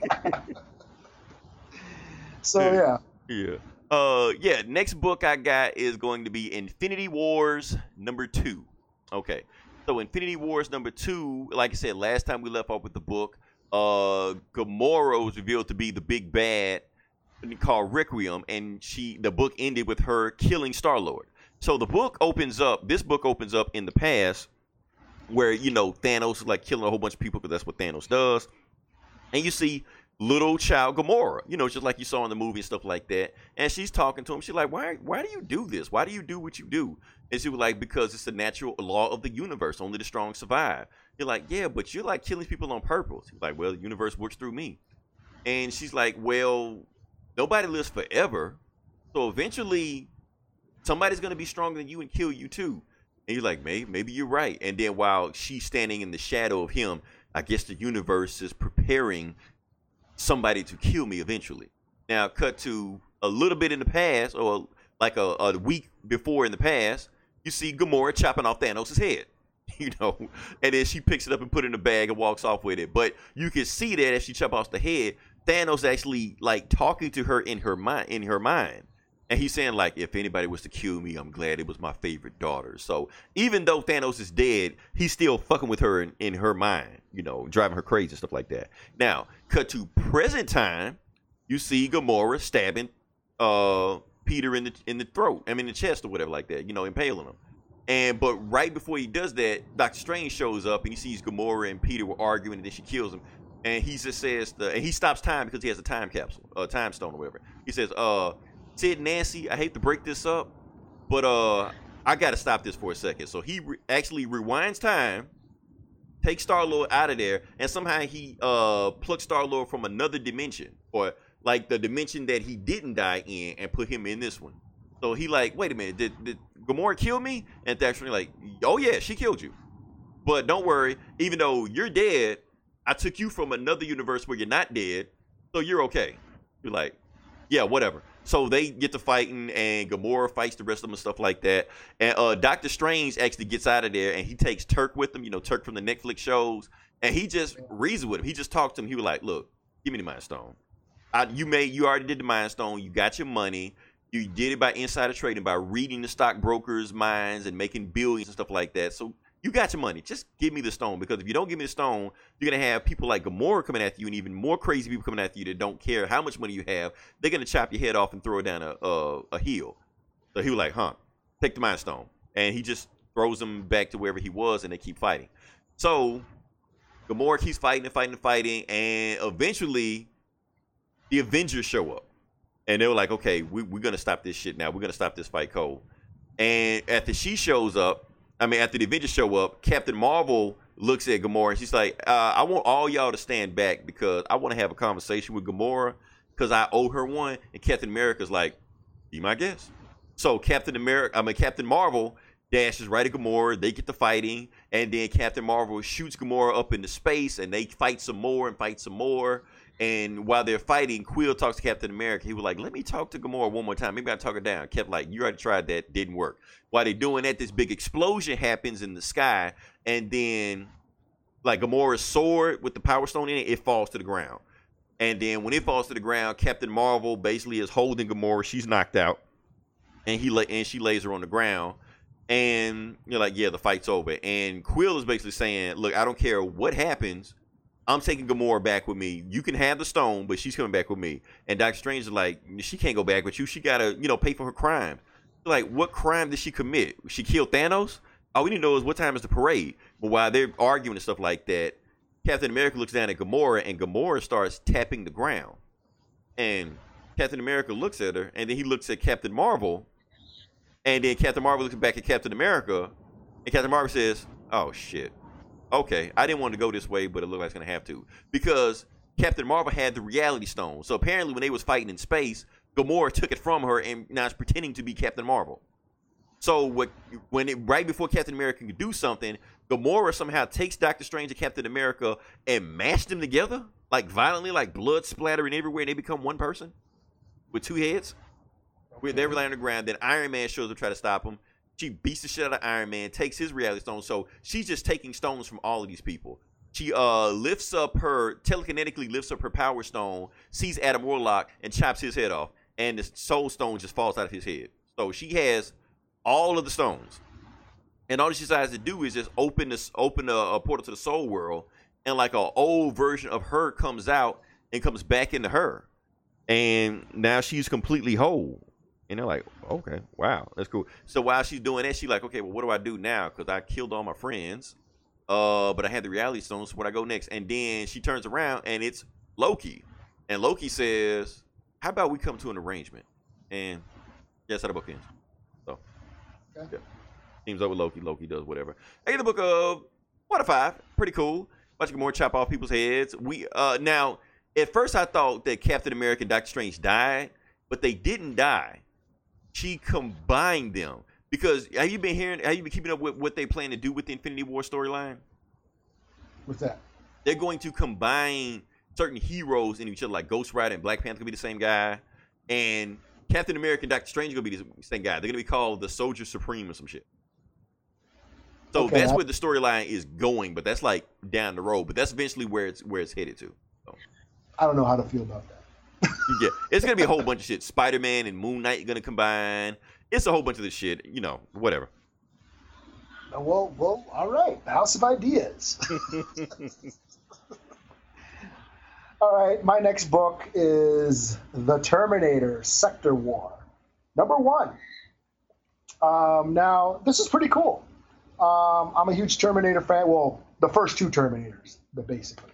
G: so yeah.
E: Yeah. Uh yeah, next book I got is going to be Infinity Wars number 2. Okay. So Infinity Wars number 2, like I said last time we left off with the book, uh Gamora was revealed to be the big bad called Requiem and she the book ended with her killing Star-Lord. So the book opens up, this book opens up in the past where you know Thanos is like killing a whole bunch of people because that's what Thanos does. And you see little child Gamora, you know, just like you saw in the movie and stuff like that. And she's talking to him. She's like, "Why? Why do you do this? Why do you do what you do?" And she was like, "Because it's the natural law of the universe. Only the strong survive." You're like, "Yeah, but you're like killing people on purpose." He's like, "Well, the universe works through me." And she's like, "Well, nobody lives forever, so eventually, somebody's gonna be stronger than you and kill you too." And you're like, maybe, maybe you're right. And then while she's standing in the shadow of him, I guess the universe is preparing somebody to kill me eventually. Now, cut to a little bit in the past, or like a, a week before in the past, you see Gamora chopping off Thanos' head. You know, and then she picks it up and put it in a bag and walks off with it. But you can see that as she chop off the head, Thanos actually like talking to her in her mind, in her mind, And he's saying like, if anybody was to kill me, I'm glad it was my favorite daughter. So even though Thanos is dead, he's still fucking with her in, in her mind, you know, driving her crazy and stuff like that. Now, cut to present time, you see Gamora stabbing uh Peter in the in the throat, I mean the chest or whatever like that, you know, impaling him. And but right before he does that, Doctor Strange shows up and he sees Gamora and Peter were arguing, and then she kills him. And he just says, the, and he stops time because he has a time capsule, a time stone or whatever. He says, "Uh, Sid Nancy, I hate to break this up, but uh, I got to stop this for a second. So he re- actually rewinds time, takes Star Lord out of there, and somehow he uh plucks Star Lord from another dimension, or like the dimension that he didn't die in, and put him in this one. So he like, wait a minute, did did Gamora kill me? And Thanos like, oh yeah, she killed you. But don't worry, even though you're dead, I took you from another universe where you're not dead, so you're okay. You're like, yeah, whatever. So they get to fighting, and Gamora fights the rest of them and stuff like that. And uh, Doctor Strange actually gets out of there, and he takes Turk with him. You know, Turk from the Netflix shows, and he just reasoned with him. He just talked to him. He was like, "Look, give me the Mind Stone. I, you made, you already did the Mind Stone. You got your money. You did it by insider trading, by reading the stockbrokers' minds and making billions and stuff like that. So you got your money. Just give me the stone because if you don't give me the stone, you're gonna have people like Gamora coming after you, and even more crazy people coming after you that don't care how much money you have. They're gonna chop your head off and throw it down a a, a hill. So he was like, "Huh, take the Mind Stone," and he just throws them back to wherever he was, and they keep fighting. So Gamora keeps fighting and fighting and fighting, and eventually the Avengers show up, and they were like, "Okay, we, we're gonna stop this shit now. We're gonna stop this fight cold." And after she shows up, I mean, after the Avengers show up, Captain Marvel looks at Gamora and she's like, uh, "I want all y'all to stand back because I want to have a conversation with Gamora because I owe her one." And Captain America's like, "Be my guest." So Captain America, I mean Captain Marvel dashes right at Gamora. They get to fighting, and then Captain Marvel shoots Gamora up into space, and they fight some more and fight some more. And while they're fighting, Quill talks to Captain America. He was like, "Let me talk to Gamora one more time. Maybe I talk her down." Kept like, "You already tried that, didn't work." While they're doing that, this big explosion happens in the sky, and then like Gamora's sword with the Power Stone in it, it falls to the ground. And then when it falls to the ground, Captain Marvel basically is holding Gamora. She's knocked out, and he la- and she lays her on the ground. And you're like, yeah, the fight's over. And Quill is basically saying, look, I don't care what happens. I'm taking Gamora back with me. You can have the stone, but she's coming back with me. And Doctor Strange is like, she can't go back with you. She gotta, you know, pay for her crime. Like, what crime did she commit? She killed Thanos? All we need to know is what time is the parade. But while they're arguing and stuff like that, Captain America looks down at Gamora, and Gamora starts tapping the ground. And Captain America looks at her, and then he looks at Captain Marvel, and then Captain Marvel looks back at Captain America, and Captain Marvel says, "Oh shit, okay, I didn't want to go this way, but it looked like it's gonna have to because Captain Marvel had the Reality Stone. So apparently, when they was fighting in space, Gamora took it from her and now is pretending to be Captain Marvel. So what when it right before Captain America can do something, Gamora somehow takes Doctor Strange and Captain America and mashed them together like violently, like blood splattering everywhere, and they become one person with two heads. Where they're laying on the ground. Then Iron Man shows up to try to stop him. She beats the shit out of Iron Man, takes his reality stone. So she's just taking stones from all of these people. She uh lifts up her telekinetically lifts up her power stone, sees Adam Warlock, and chops his head off. And the soul stone just falls out of his head. So she has all of the stones. And all she decides to do is just open this open a, a portal to the soul world, and like an old version of her comes out and comes back into her. And now she's completely whole. And they're like, okay, wow, that's cool. So while she's doing that, she's like, okay, well, what do I do now? Because I killed all my friends, uh, but I had the reality stones. So where I go next? And then she turns around and it's Loki, and Loki says, "How about we come to an arrangement?" And that's how the book ends. So,
G: Okay.
E: yeah, teams up with Loki. Loki does whatever. I get the book of one of five. Pretty cool. Watching more chop off people's heads. We uh now at first I thought that Captain America and Doctor Strange died, but they didn't die she combined them. Because have you been hearing have you been keeping up with what they plan to do with the infinity war storyline?
G: What's that?
E: they're going to combine certain heroes in each other like ghost rider and black panther gonna be the same guy and captain america and doctor strange gonna be the same guy. They're gonna be called the soldier supreme or some shit. So
G: Okay,
E: that's
G: I-
E: where the storyline is going but that's like down the road but that's eventually where it's where it's headed to
G: I don't know how to feel about that.
E: Yeah, it's gonna be a whole bunch of shit. Spider Man and Moon Knight are gonna combine. It's a whole bunch of this shit. You know, whatever.
G: Well, well, all right. House of Ideas. all right. My next book is The Terminator Sector War, number one. Um, now, this is pretty cool. Um, I'm a huge Terminator fan. Well, the first two Terminators, but basically.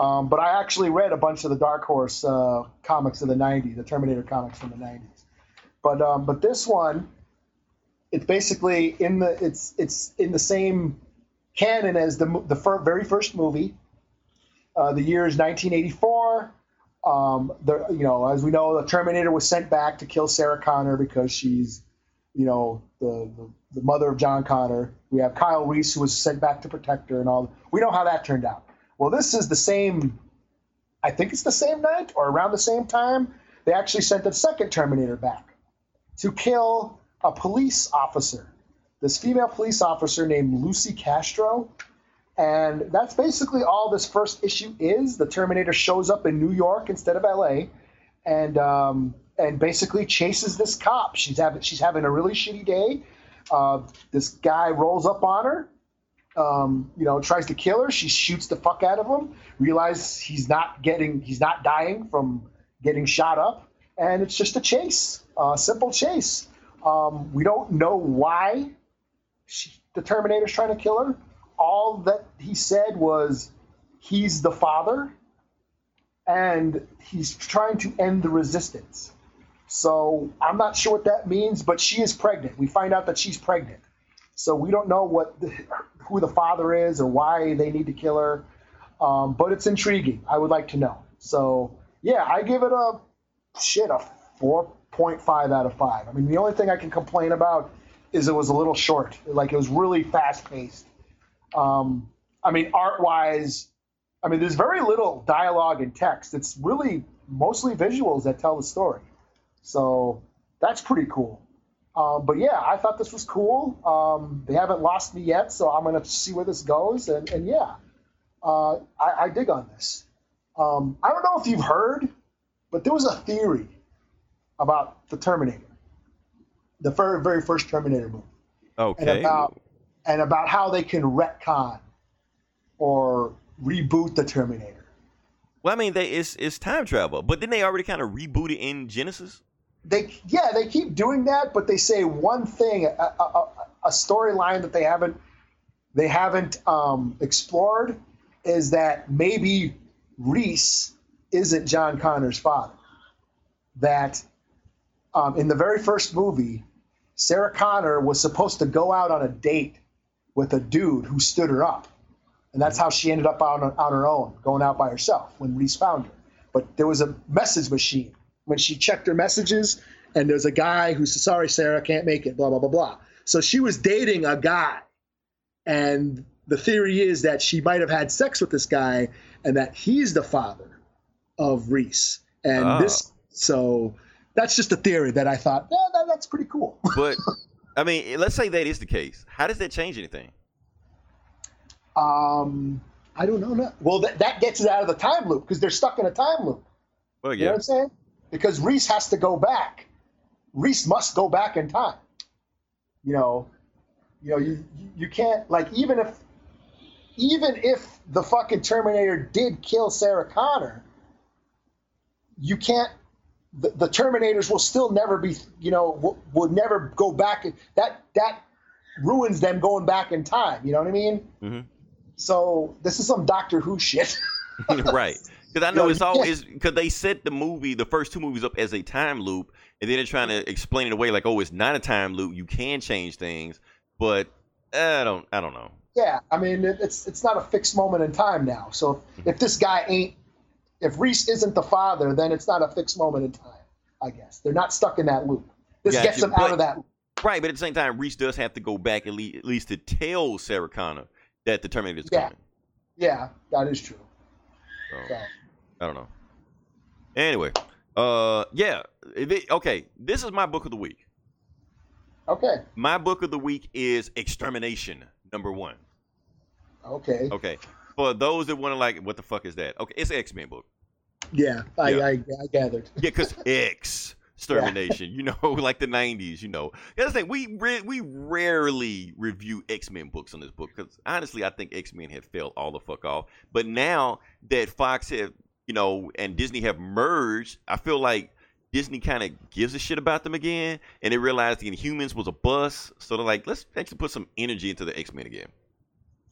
G: Um, but I actually read a bunch of the Dark Horse uh, comics of the '90s, the Terminator comics from the '90s. But um, but this one, it's basically in the it's it's in the same canon as the the fir- very first movie. Uh, the year is 1984. Um, the you know as we know, the Terminator was sent back to kill Sarah Connor because she's you know the, the the mother of John Connor. We have Kyle Reese who was sent back to protect her and all. We know how that turned out. Well, this is the same. I think it's the same night or around the same time. They actually sent the second Terminator back to kill a police officer, this female police officer named Lucy Castro. And that's basically all this first issue is. The Terminator shows up in New York instead of LA and um, and basically chases this cop. She's having she's having a really shitty day. Uh, this guy rolls up on her, um, you know, tries to kill her. She shoots the fuck out of him. Realizes he's not getting he's not dying from getting shot up, and it's just a chase, a simple chase. Um, we don't know why she, the Terminator's trying to kill her. All that he said was he's the father and he's trying to end the resistance. So I'm not sure what that means, but she is pregnant. We find out that she's pregnant. So we don't know what the, who the father is or why they need to kill her. Um, but it's intriguing. I would like to know. So yeah, I give it a shit a 4.5 out of 5. I mean, the only thing I can complain about is it was a little short. Like it was really fast paced. Um, I mean, art wise, I mean, there's very little dialogue and text. It's really mostly visuals that tell the story. So that's pretty cool. Um, but yeah, I thought this was cool. Um, they haven't lost me yet, so I'm going to see where this goes. And, and yeah, uh, I, I dig on this. Um, I don't know if you've heard, but there was a theory about the Terminator, the very, very first Terminator movie and about and about how they can retcon or reboot the Terminator.
E: Well, I mean, they it's it's time travel, but then they already kind of rebooted in Genisys.
G: They yeah, they keep doing that, but they say one thing, a, a, a, storyline that they haven't they haven't um, explored is that maybe Reese isn't John Connor's father. That um, in the very first movie, Sarah Connor was supposed to go out on a date with a dude who stood her up. And that's how she ended up on, on her own, going out by herself when Reese found her. But there was a message machine when she checked her messages, and there's a guy who said, Sorry, Sarah, can't make it, blah, blah, blah, blah. So she was dating a guy. And the theory is that she might have had sex with this guy and that he's the father of Reese. And
E: Ah.
G: this, so that's just a theory that I thought, yeah, that, that's pretty cool.
E: But I mean, let's say that is the case. How does that change anything?
G: Um, I don't know. Well, that, that gets it out of the time loop because they're stuck in a time loop.
E: Well,
G: You know what I'm saying? Because Reese has to go back. Reese must go back in time. You know, you know, you you can't like even if even if the fucking Terminator did kill Sarah Connor, you can't. The, the Terminators will still never be, you know, will, will never go back. That that ruins them going back in time. You know what I mean?
E: Mhm.
G: So this is some Doctor Who shit.
E: right. Because I know it's is because they set the movie, the first two movies, up as a time loop, and then they're trying to explain it away like, oh, it's not a time loop. You can change things, but eh, I don't, I don't know.
G: Yeah, I mean it's it's not a fixed moment in time now. So if, hmm. if this guy ain't, if Reese isn't the father, then it's not a fixed moment in time. I guess they're not stuck in that loop. This gets them
E: but-
G: out of that. loop.
E: Right, but at the same time, Reese does have to go back at least, at least to tell Sarah Connor that the Terminator is
G: Yeah.
E: coming.
G: Yeah, that is true.
E: So,
G: So,
E: I don't know. Anyway, uh, yeah. okay, this is my book of the week.
G: okay,
E: My book of the week is Extermination, number one.
G: okay,
E: Okay. For those that want to like, what the fuck is that? Okay, it's an X Men book.
G: Yeah, I,
E: Yeah.
G: I, I gathered.
E: Yeah, because X extermination, you know, like the '90s, you know. The other thing, we re- we rarely review X Men books on this book because honestly, I think X Men have failed all the fuck off. But now that Fox have, you know, and Disney have merged, I feel like Disney kind of gives a shit about them again, and they realized the Inhumans was a bust, so they're like, let's actually put some energy into the X Men again.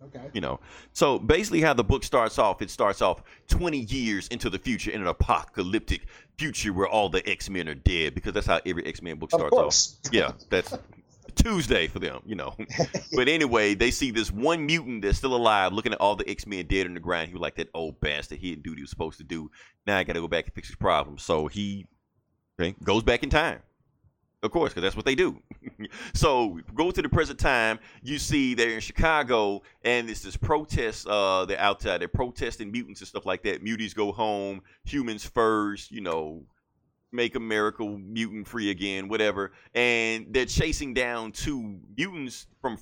G: Okay.
E: you know? So basically how the book starts off it starts off 20 years into the future in an apocalyptic future where all the x-men are dead because that's how every x-men book
G: Of
E: starts off. yeah that's tuesday for them you know but anyway they see this one mutant that's still alive looking at all the x-men dead on the ground he was like that old bastard he didn't do what he was supposed to do now i gotta go back and fix his problem so he okay, goes back in time of course, because that's what they do. so go to the present time. You see they're in Chicago, and it's this protest. Uh, they're outside. They're protesting mutants and stuff like that. Muties go home. Humans first. You know, make America mutant free again. Whatever. And they're chasing down two mutants from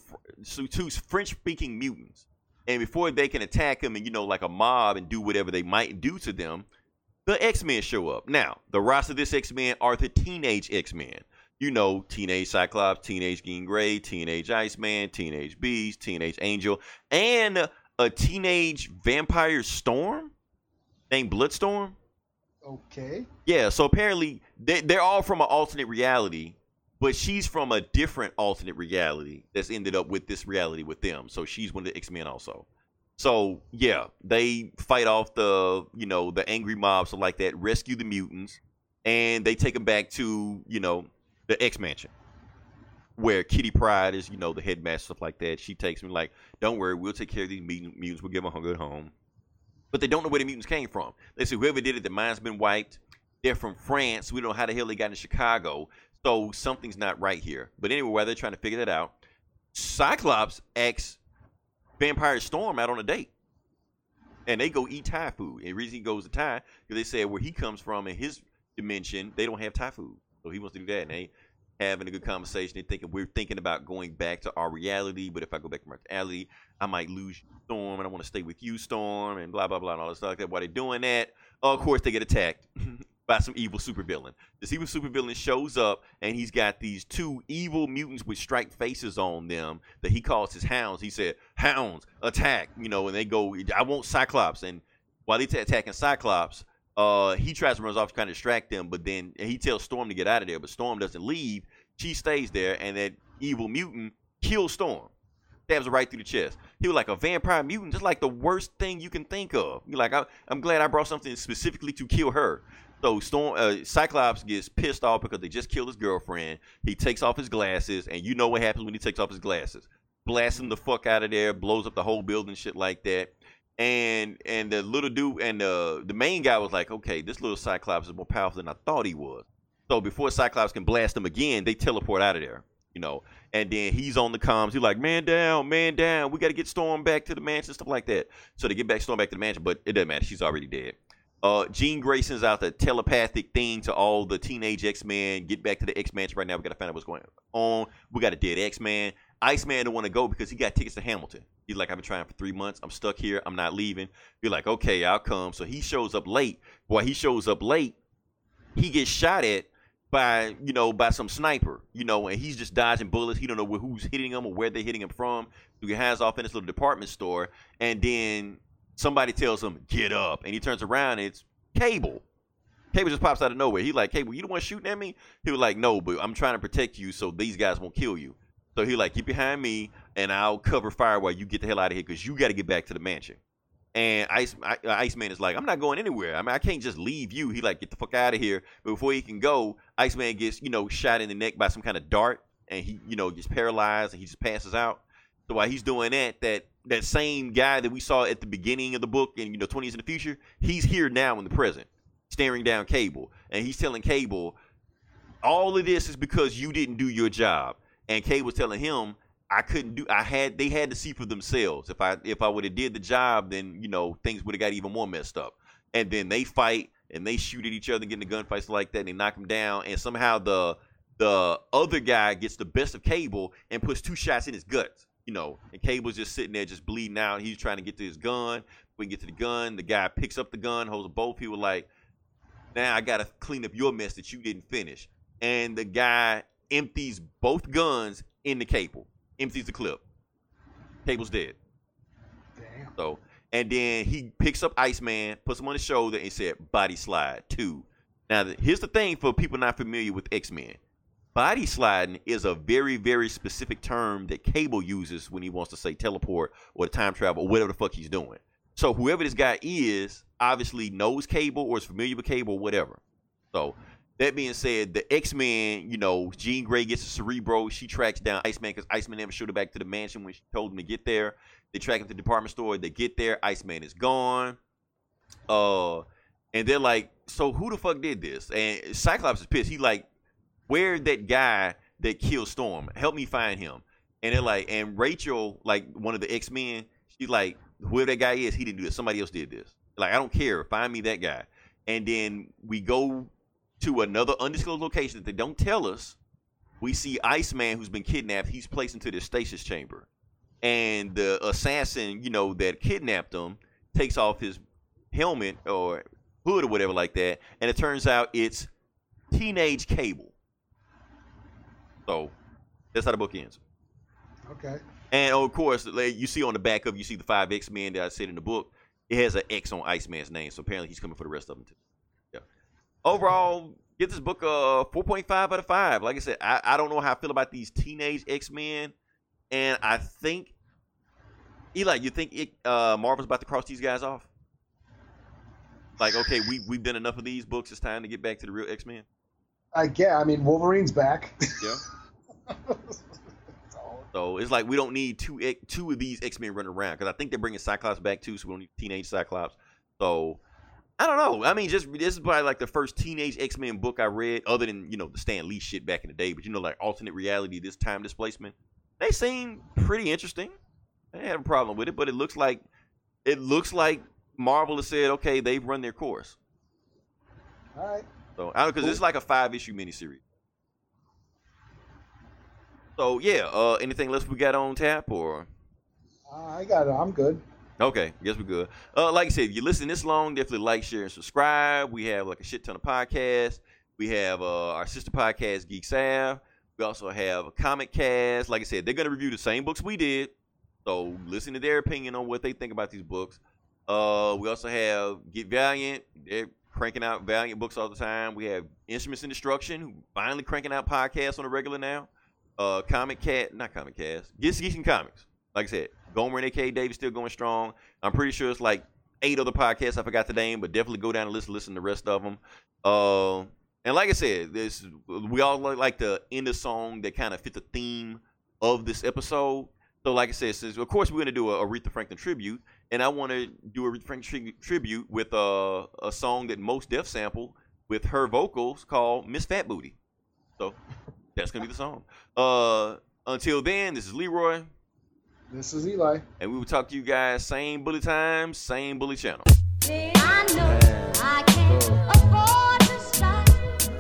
E: two French speaking mutants. And before they can attack them, and you know, like a mob, and do whatever they might do to them, the X Men show up. Now, the roster of this X Men are the teenage X Men you know, Teenage Cyclops, Teenage Jean Grey, Teenage Iceman, Teenage Beast, Teenage Angel, and a teenage vampire storm named Bloodstorm.
G: Okay.
E: Yeah, so apparently they, they're all from an alternate reality, but she's from a different alternate reality that's ended up with this reality with them. So she's one of the X Men also. So yeah, they fight off the you know the angry mobs so like that, rescue the mutants, and they take them back to you know the X Mansion, where Kitty Pryde is you know the headmaster stuff like that. She takes me like, don't worry, we'll take care of these mutants. We'll give them a good home. But they don't know where the mutants came from. They say whoever did it, the mind's been wiped. They're from France. We don't know how the hell they got in Chicago. So something's not right here. But anyway, while they're trying to figure that out, Cyclops asks Vampire Storm out on a date. And they go eat Thai food. And the reason he goes to Thai, because they said where he comes from in his dimension, they don't have Thai food. So he wants to do that. And they having a good conversation. They thinking we're thinking about going back to our reality, but if I go back to my reality, I might lose Storm, and I want to stay with you, Storm, and blah blah blah and all that stuff like that. While they're doing that, of course they get attacked by some evil supervillain. This evil supervillain shows up, and he's got these two evil mutants with striped faces on them that he calls his hounds. He said, "Hounds, attack!" You know, and they go, "I want Cyclops." And while they're attacking Cyclops, uh, he tries to run off to kind of distract them, but then he tells Storm to get out of there, but Storm doesn't leave. She stays there, and that evil mutant kills Storm. Stabs her right through the chest. He was like a vampire mutant, just like the worst thing you can think of. You're like, I, I'm glad I brought something specifically to kill her. So Storm, uh, Cyclops gets pissed off because they just killed his girlfriend. He takes off his glasses, and you know what happens when he takes off his glasses. Blasts him the fuck out of there, blows up the whole building, shit like that and and the little dude and the the main guy was like, okay, this little Cyclops is more powerful than I thought he was. So before Cyclops can blast him again, they teleport out of there, you know. And then he's on the comms. He's like, man down, man down. We got to get Storm back to the mansion, stuff like that. So they get back Storm back to the mansion, but it doesn't matter. She's already dead. Uh, Jean Grey sends out the telepathic thing to all the teenage X Men. Get back to the X Mansion right now. We got to find out what's going on. We got a dead X Man. Iceman don't want to go because he got tickets to Hamilton. He's like, I've been trying for three months. I'm stuck here. I'm not leaving. You're like, okay, I'll come. So he shows up late. Boy, he shows up late. He gets shot at by, you know, by some sniper, you know, and he's just dodging bullets. He don't know who's hitting him or where they're hitting him from. So he hands off in this little department store, and then somebody tells him, get up. And he turns around, and it's Cable. Cable just pops out of nowhere. He's like, Cable, you the one shooting at me? He was like, no, but I'm trying to protect you so these guys won't kill you. So he like, get behind me, and I'll cover fire while you get the hell out of here because you got to get back to the mansion. And Ice I, uh, Iceman is like, I'm not going anywhere. I mean, I can't just leave you. He like, get the fuck out of here. But before he can go, Iceman gets, you know, shot in the neck by some kind of dart, and he, you know, gets paralyzed and he just passes out. So while he's doing that, that that same guy that we saw at the beginning of the book, and you know, 20 years in the future, he's here now in the present, staring down Cable, and he's telling Cable, all of this is because you didn't do your job. And Cable was telling him, I couldn't do. I had. They had to see for themselves. If I if I would have did the job, then you know things would have got even more messed up. And then they fight and they shoot at each other, and get into gunfights like that. And they knock him down, and somehow the the other guy gets the best of Cable and puts two shots in his guts. You know, and Cable's just sitting there, just bleeding out. He's trying to get to his gun. We get to the gun. The guy picks up the gun, holds both. He was like, Now I gotta clean up your mess that you didn't finish. And the guy empties both guns in the cable, empties the clip. Cable's dead.
G: Damn.
E: So, and then he picks up Iceman, puts him on his shoulder, and said, "Body slide two. Now, here's the thing for people not familiar with X Men. Body sliding is a very, very specific term that Cable uses when he wants to say teleport or time travel or whatever the fuck he's doing. So, whoever this guy is, obviously knows Cable or is familiar with Cable or whatever. So, that being said, the X Men, you know, Jean Grey gets a Cerebro. She tracks down Iceman because Iceman never showed her back to the mansion when she told him to get there. They track him to the department store. They get there. Iceman is gone. Uh, and they're like, "So who the fuck did this?" And Cyclops is pissed. He like, "Where that guy that killed Storm? Help me find him." And they're like, and Rachel, like one of the X Men, she's like, "Whoever that guy is, he didn't do this. Somebody else did this. Like, I don't care. Find me that guy." And then we go to another undisclosed location that they don't tell us. We see Iceman, who's been kidnapped. He's placed into the stasis chamber and the assassin, you know, that kidnapped him takes off his helmet or hood or whatever like that, and it turns out it's teenage Cable. So that's how the book ends.
G: Okay.
E: And of course, you see on the back of you see the five X Men that I said in the book. It has an X on Iceman's name, so apparently he's coming for the rest of them too. Yeah. Overall, give this book a four point five out of five. Like I said, I, I don't know how I feel about these teenage X Men, and I think Eli, you think it, uh, Marvel's about to cross these guys off? Like, okay, we we've done enough of these books. It's time to get back to the real X Men.
G: I get. I mean, Wolverine's back.
E: Yeah. So it's like we don't need two two of these X Men running around because I think they're bringing Cyclops back too, so we don't need teenage Cyclops. So I don't know. I mean, just this is probably like the first teenage X Men book I read, other than you know the Stan Lee shit back in the day. But you know, like alternate reality, this time displacement. They seem pretty interesting. I didn't have a problem with it, but it looks like it looks like Marvel has said, okay, they've run their course.
G: All right.
E: So I don't because it's like a five issue miniseries. So yeah, uh, anything else we got on tap or?
G: Uh, I got it. I'm good.
E: Okay, guess we're good. Uh, like I said, if you listen this long, definitely like, share, and subscribe. We have like a shit ton of podcasts. We have uh, our sister podcast, Geek Sav. We also have a comic cast. Like I said, they're gonna review the same books we did. So listen to their opinion on what they think about these books. Uh, we also have Get Valiant. They're cranking out Valiant books all the time. We have Instruments in Destruction, finally cranking out podcasts on a regular now. Uh, Comic Cat, not Comic Cast. Get Geeks and Comics. Like I said, Gomer and AK Dave is still going strong. I'm pretty sure it's like eight other podcasts. I forgot the name, but definitely go down and listen, listen to the rest of them. Uh, and like I said, this we all like to end a song that kind of fit the theme of this episode. So, like I said, since of course we're gonna do a Aretha Franklin tribute, and I want to do a Aretha Franklin tri- tribute with uh, a song that Mos Def sample with her vocals called Miss Fat Booty. So that's gonna be the song. Uh, until then, this is Leroy,
G: This is Eli.
E: and we will talk to you guys same bully time, same bully channel.
H: I know I can't afford to stop.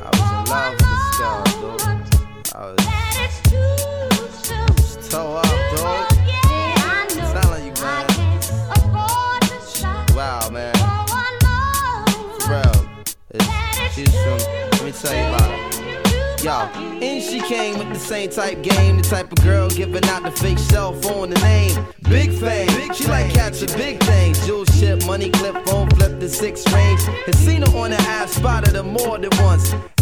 I: I was in love with this girl, dude. I was
H: That it's too soon.
I: toe up, dog.
H: Yeah, I know
I: Telling you,
H: I
I: man.
H: can't afford to stop.
I: Wow, man.
H: For one more
I: For real. It's, she's let me tell you about her. Yo, and she came with the same type game, the type of girl giving out the fake cell phone, the name. Big fame, she like catching big things. Jewel ship, money clip, phone flip the six range. Her on the ass, spotted her more than once.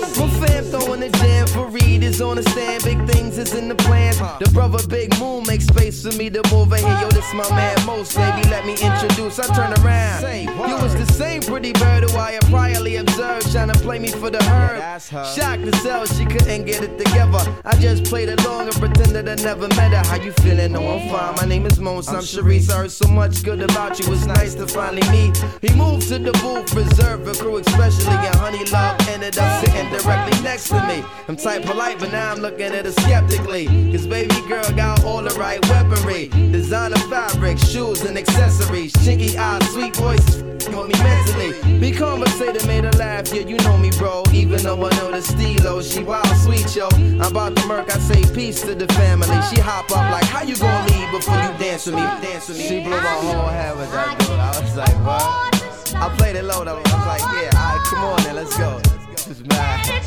I: My fam throwing the jam for Reed is on the stand, big things is in the plans. The brother Big Moon makes space for me to move in here. Yo, this my man Mos, baby. Let me introduce. I turn around. You was the same pretty bird who I had priorly observed, trying to play me for the herb. Shocked to sell, she couldn't get it together. I just played along and pretended I never met her. How you feeling? No, I'm fine. My name is Mos. I'm Sharice. I heard so much good about you. It's nice to finally meet. He moved to the booth, reserved for crew, especially. And Honey Love ended up sitting directly next to me. I'm type polite, but now I'm looking at her skeptically. Cause baby girl got all the right weaponry. Designer fabric, shoes and accessories. Chinky eyes, sweet voice, with me mentally. Be conversated, made her laugh. Yeah, you know me, bro. Even though I know the stilo, she wild sweet, yo. I'm about to murk, I say peace to the family. She hop up like, how you gonna leave before you dance with me? Dance with me. She blew my whole head with that dude. I was like, what? I played it low though. I was like, yeah, alright, come on then, let's go. This is mad.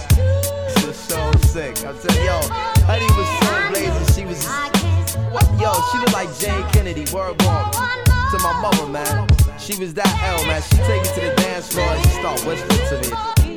I: This is so sick. I'm yo, Honey was so blazing. She was, what? Yo, she looked like Jayne Kennedy. Word walk to my mother, man. She was that L, man. She take it to the dance floor and she start whispering to me.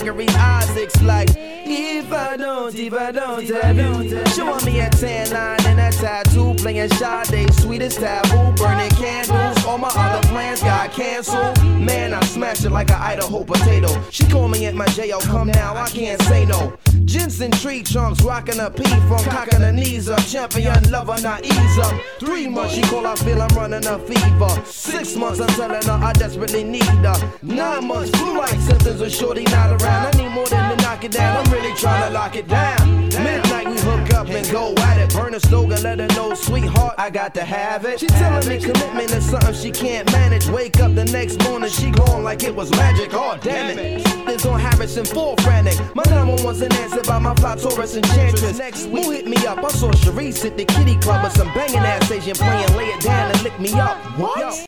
I: Gregory Isaacs like, if I don't, if I don't have you. Showing me a tan line and a tattoo, playing Sade, sweetest taboo, burning candles. All my other plans got canceled. Man, I smashed it like an Idaho potato. She call me at my jail, come now, I can't say no. Jensen tree trunks, rocking a P from cocking her knees up. Champion lover, not ease up. Three months, she call, I feel I'm running a fever. Six months, I'm telling her I desperately need her. Nine months, flu like symptoms of shorty not around. I need more than to knock it down, I'm really trying to lock it down. Midnight, we hook up and go at it. Burn a slogan, let her know, sweetheart, I got to have it. She telling me commitment is something she can't manage. Wake up the next morning, she gone like it was magic. Oh, damn it. This on Harrison, full frantic. My number one's an answer by my fly Taurus enchantress. Next week, who hit me up? I saw Sharice at the kitty club with some banging ass Asian playing, lay it down and lick me up. What?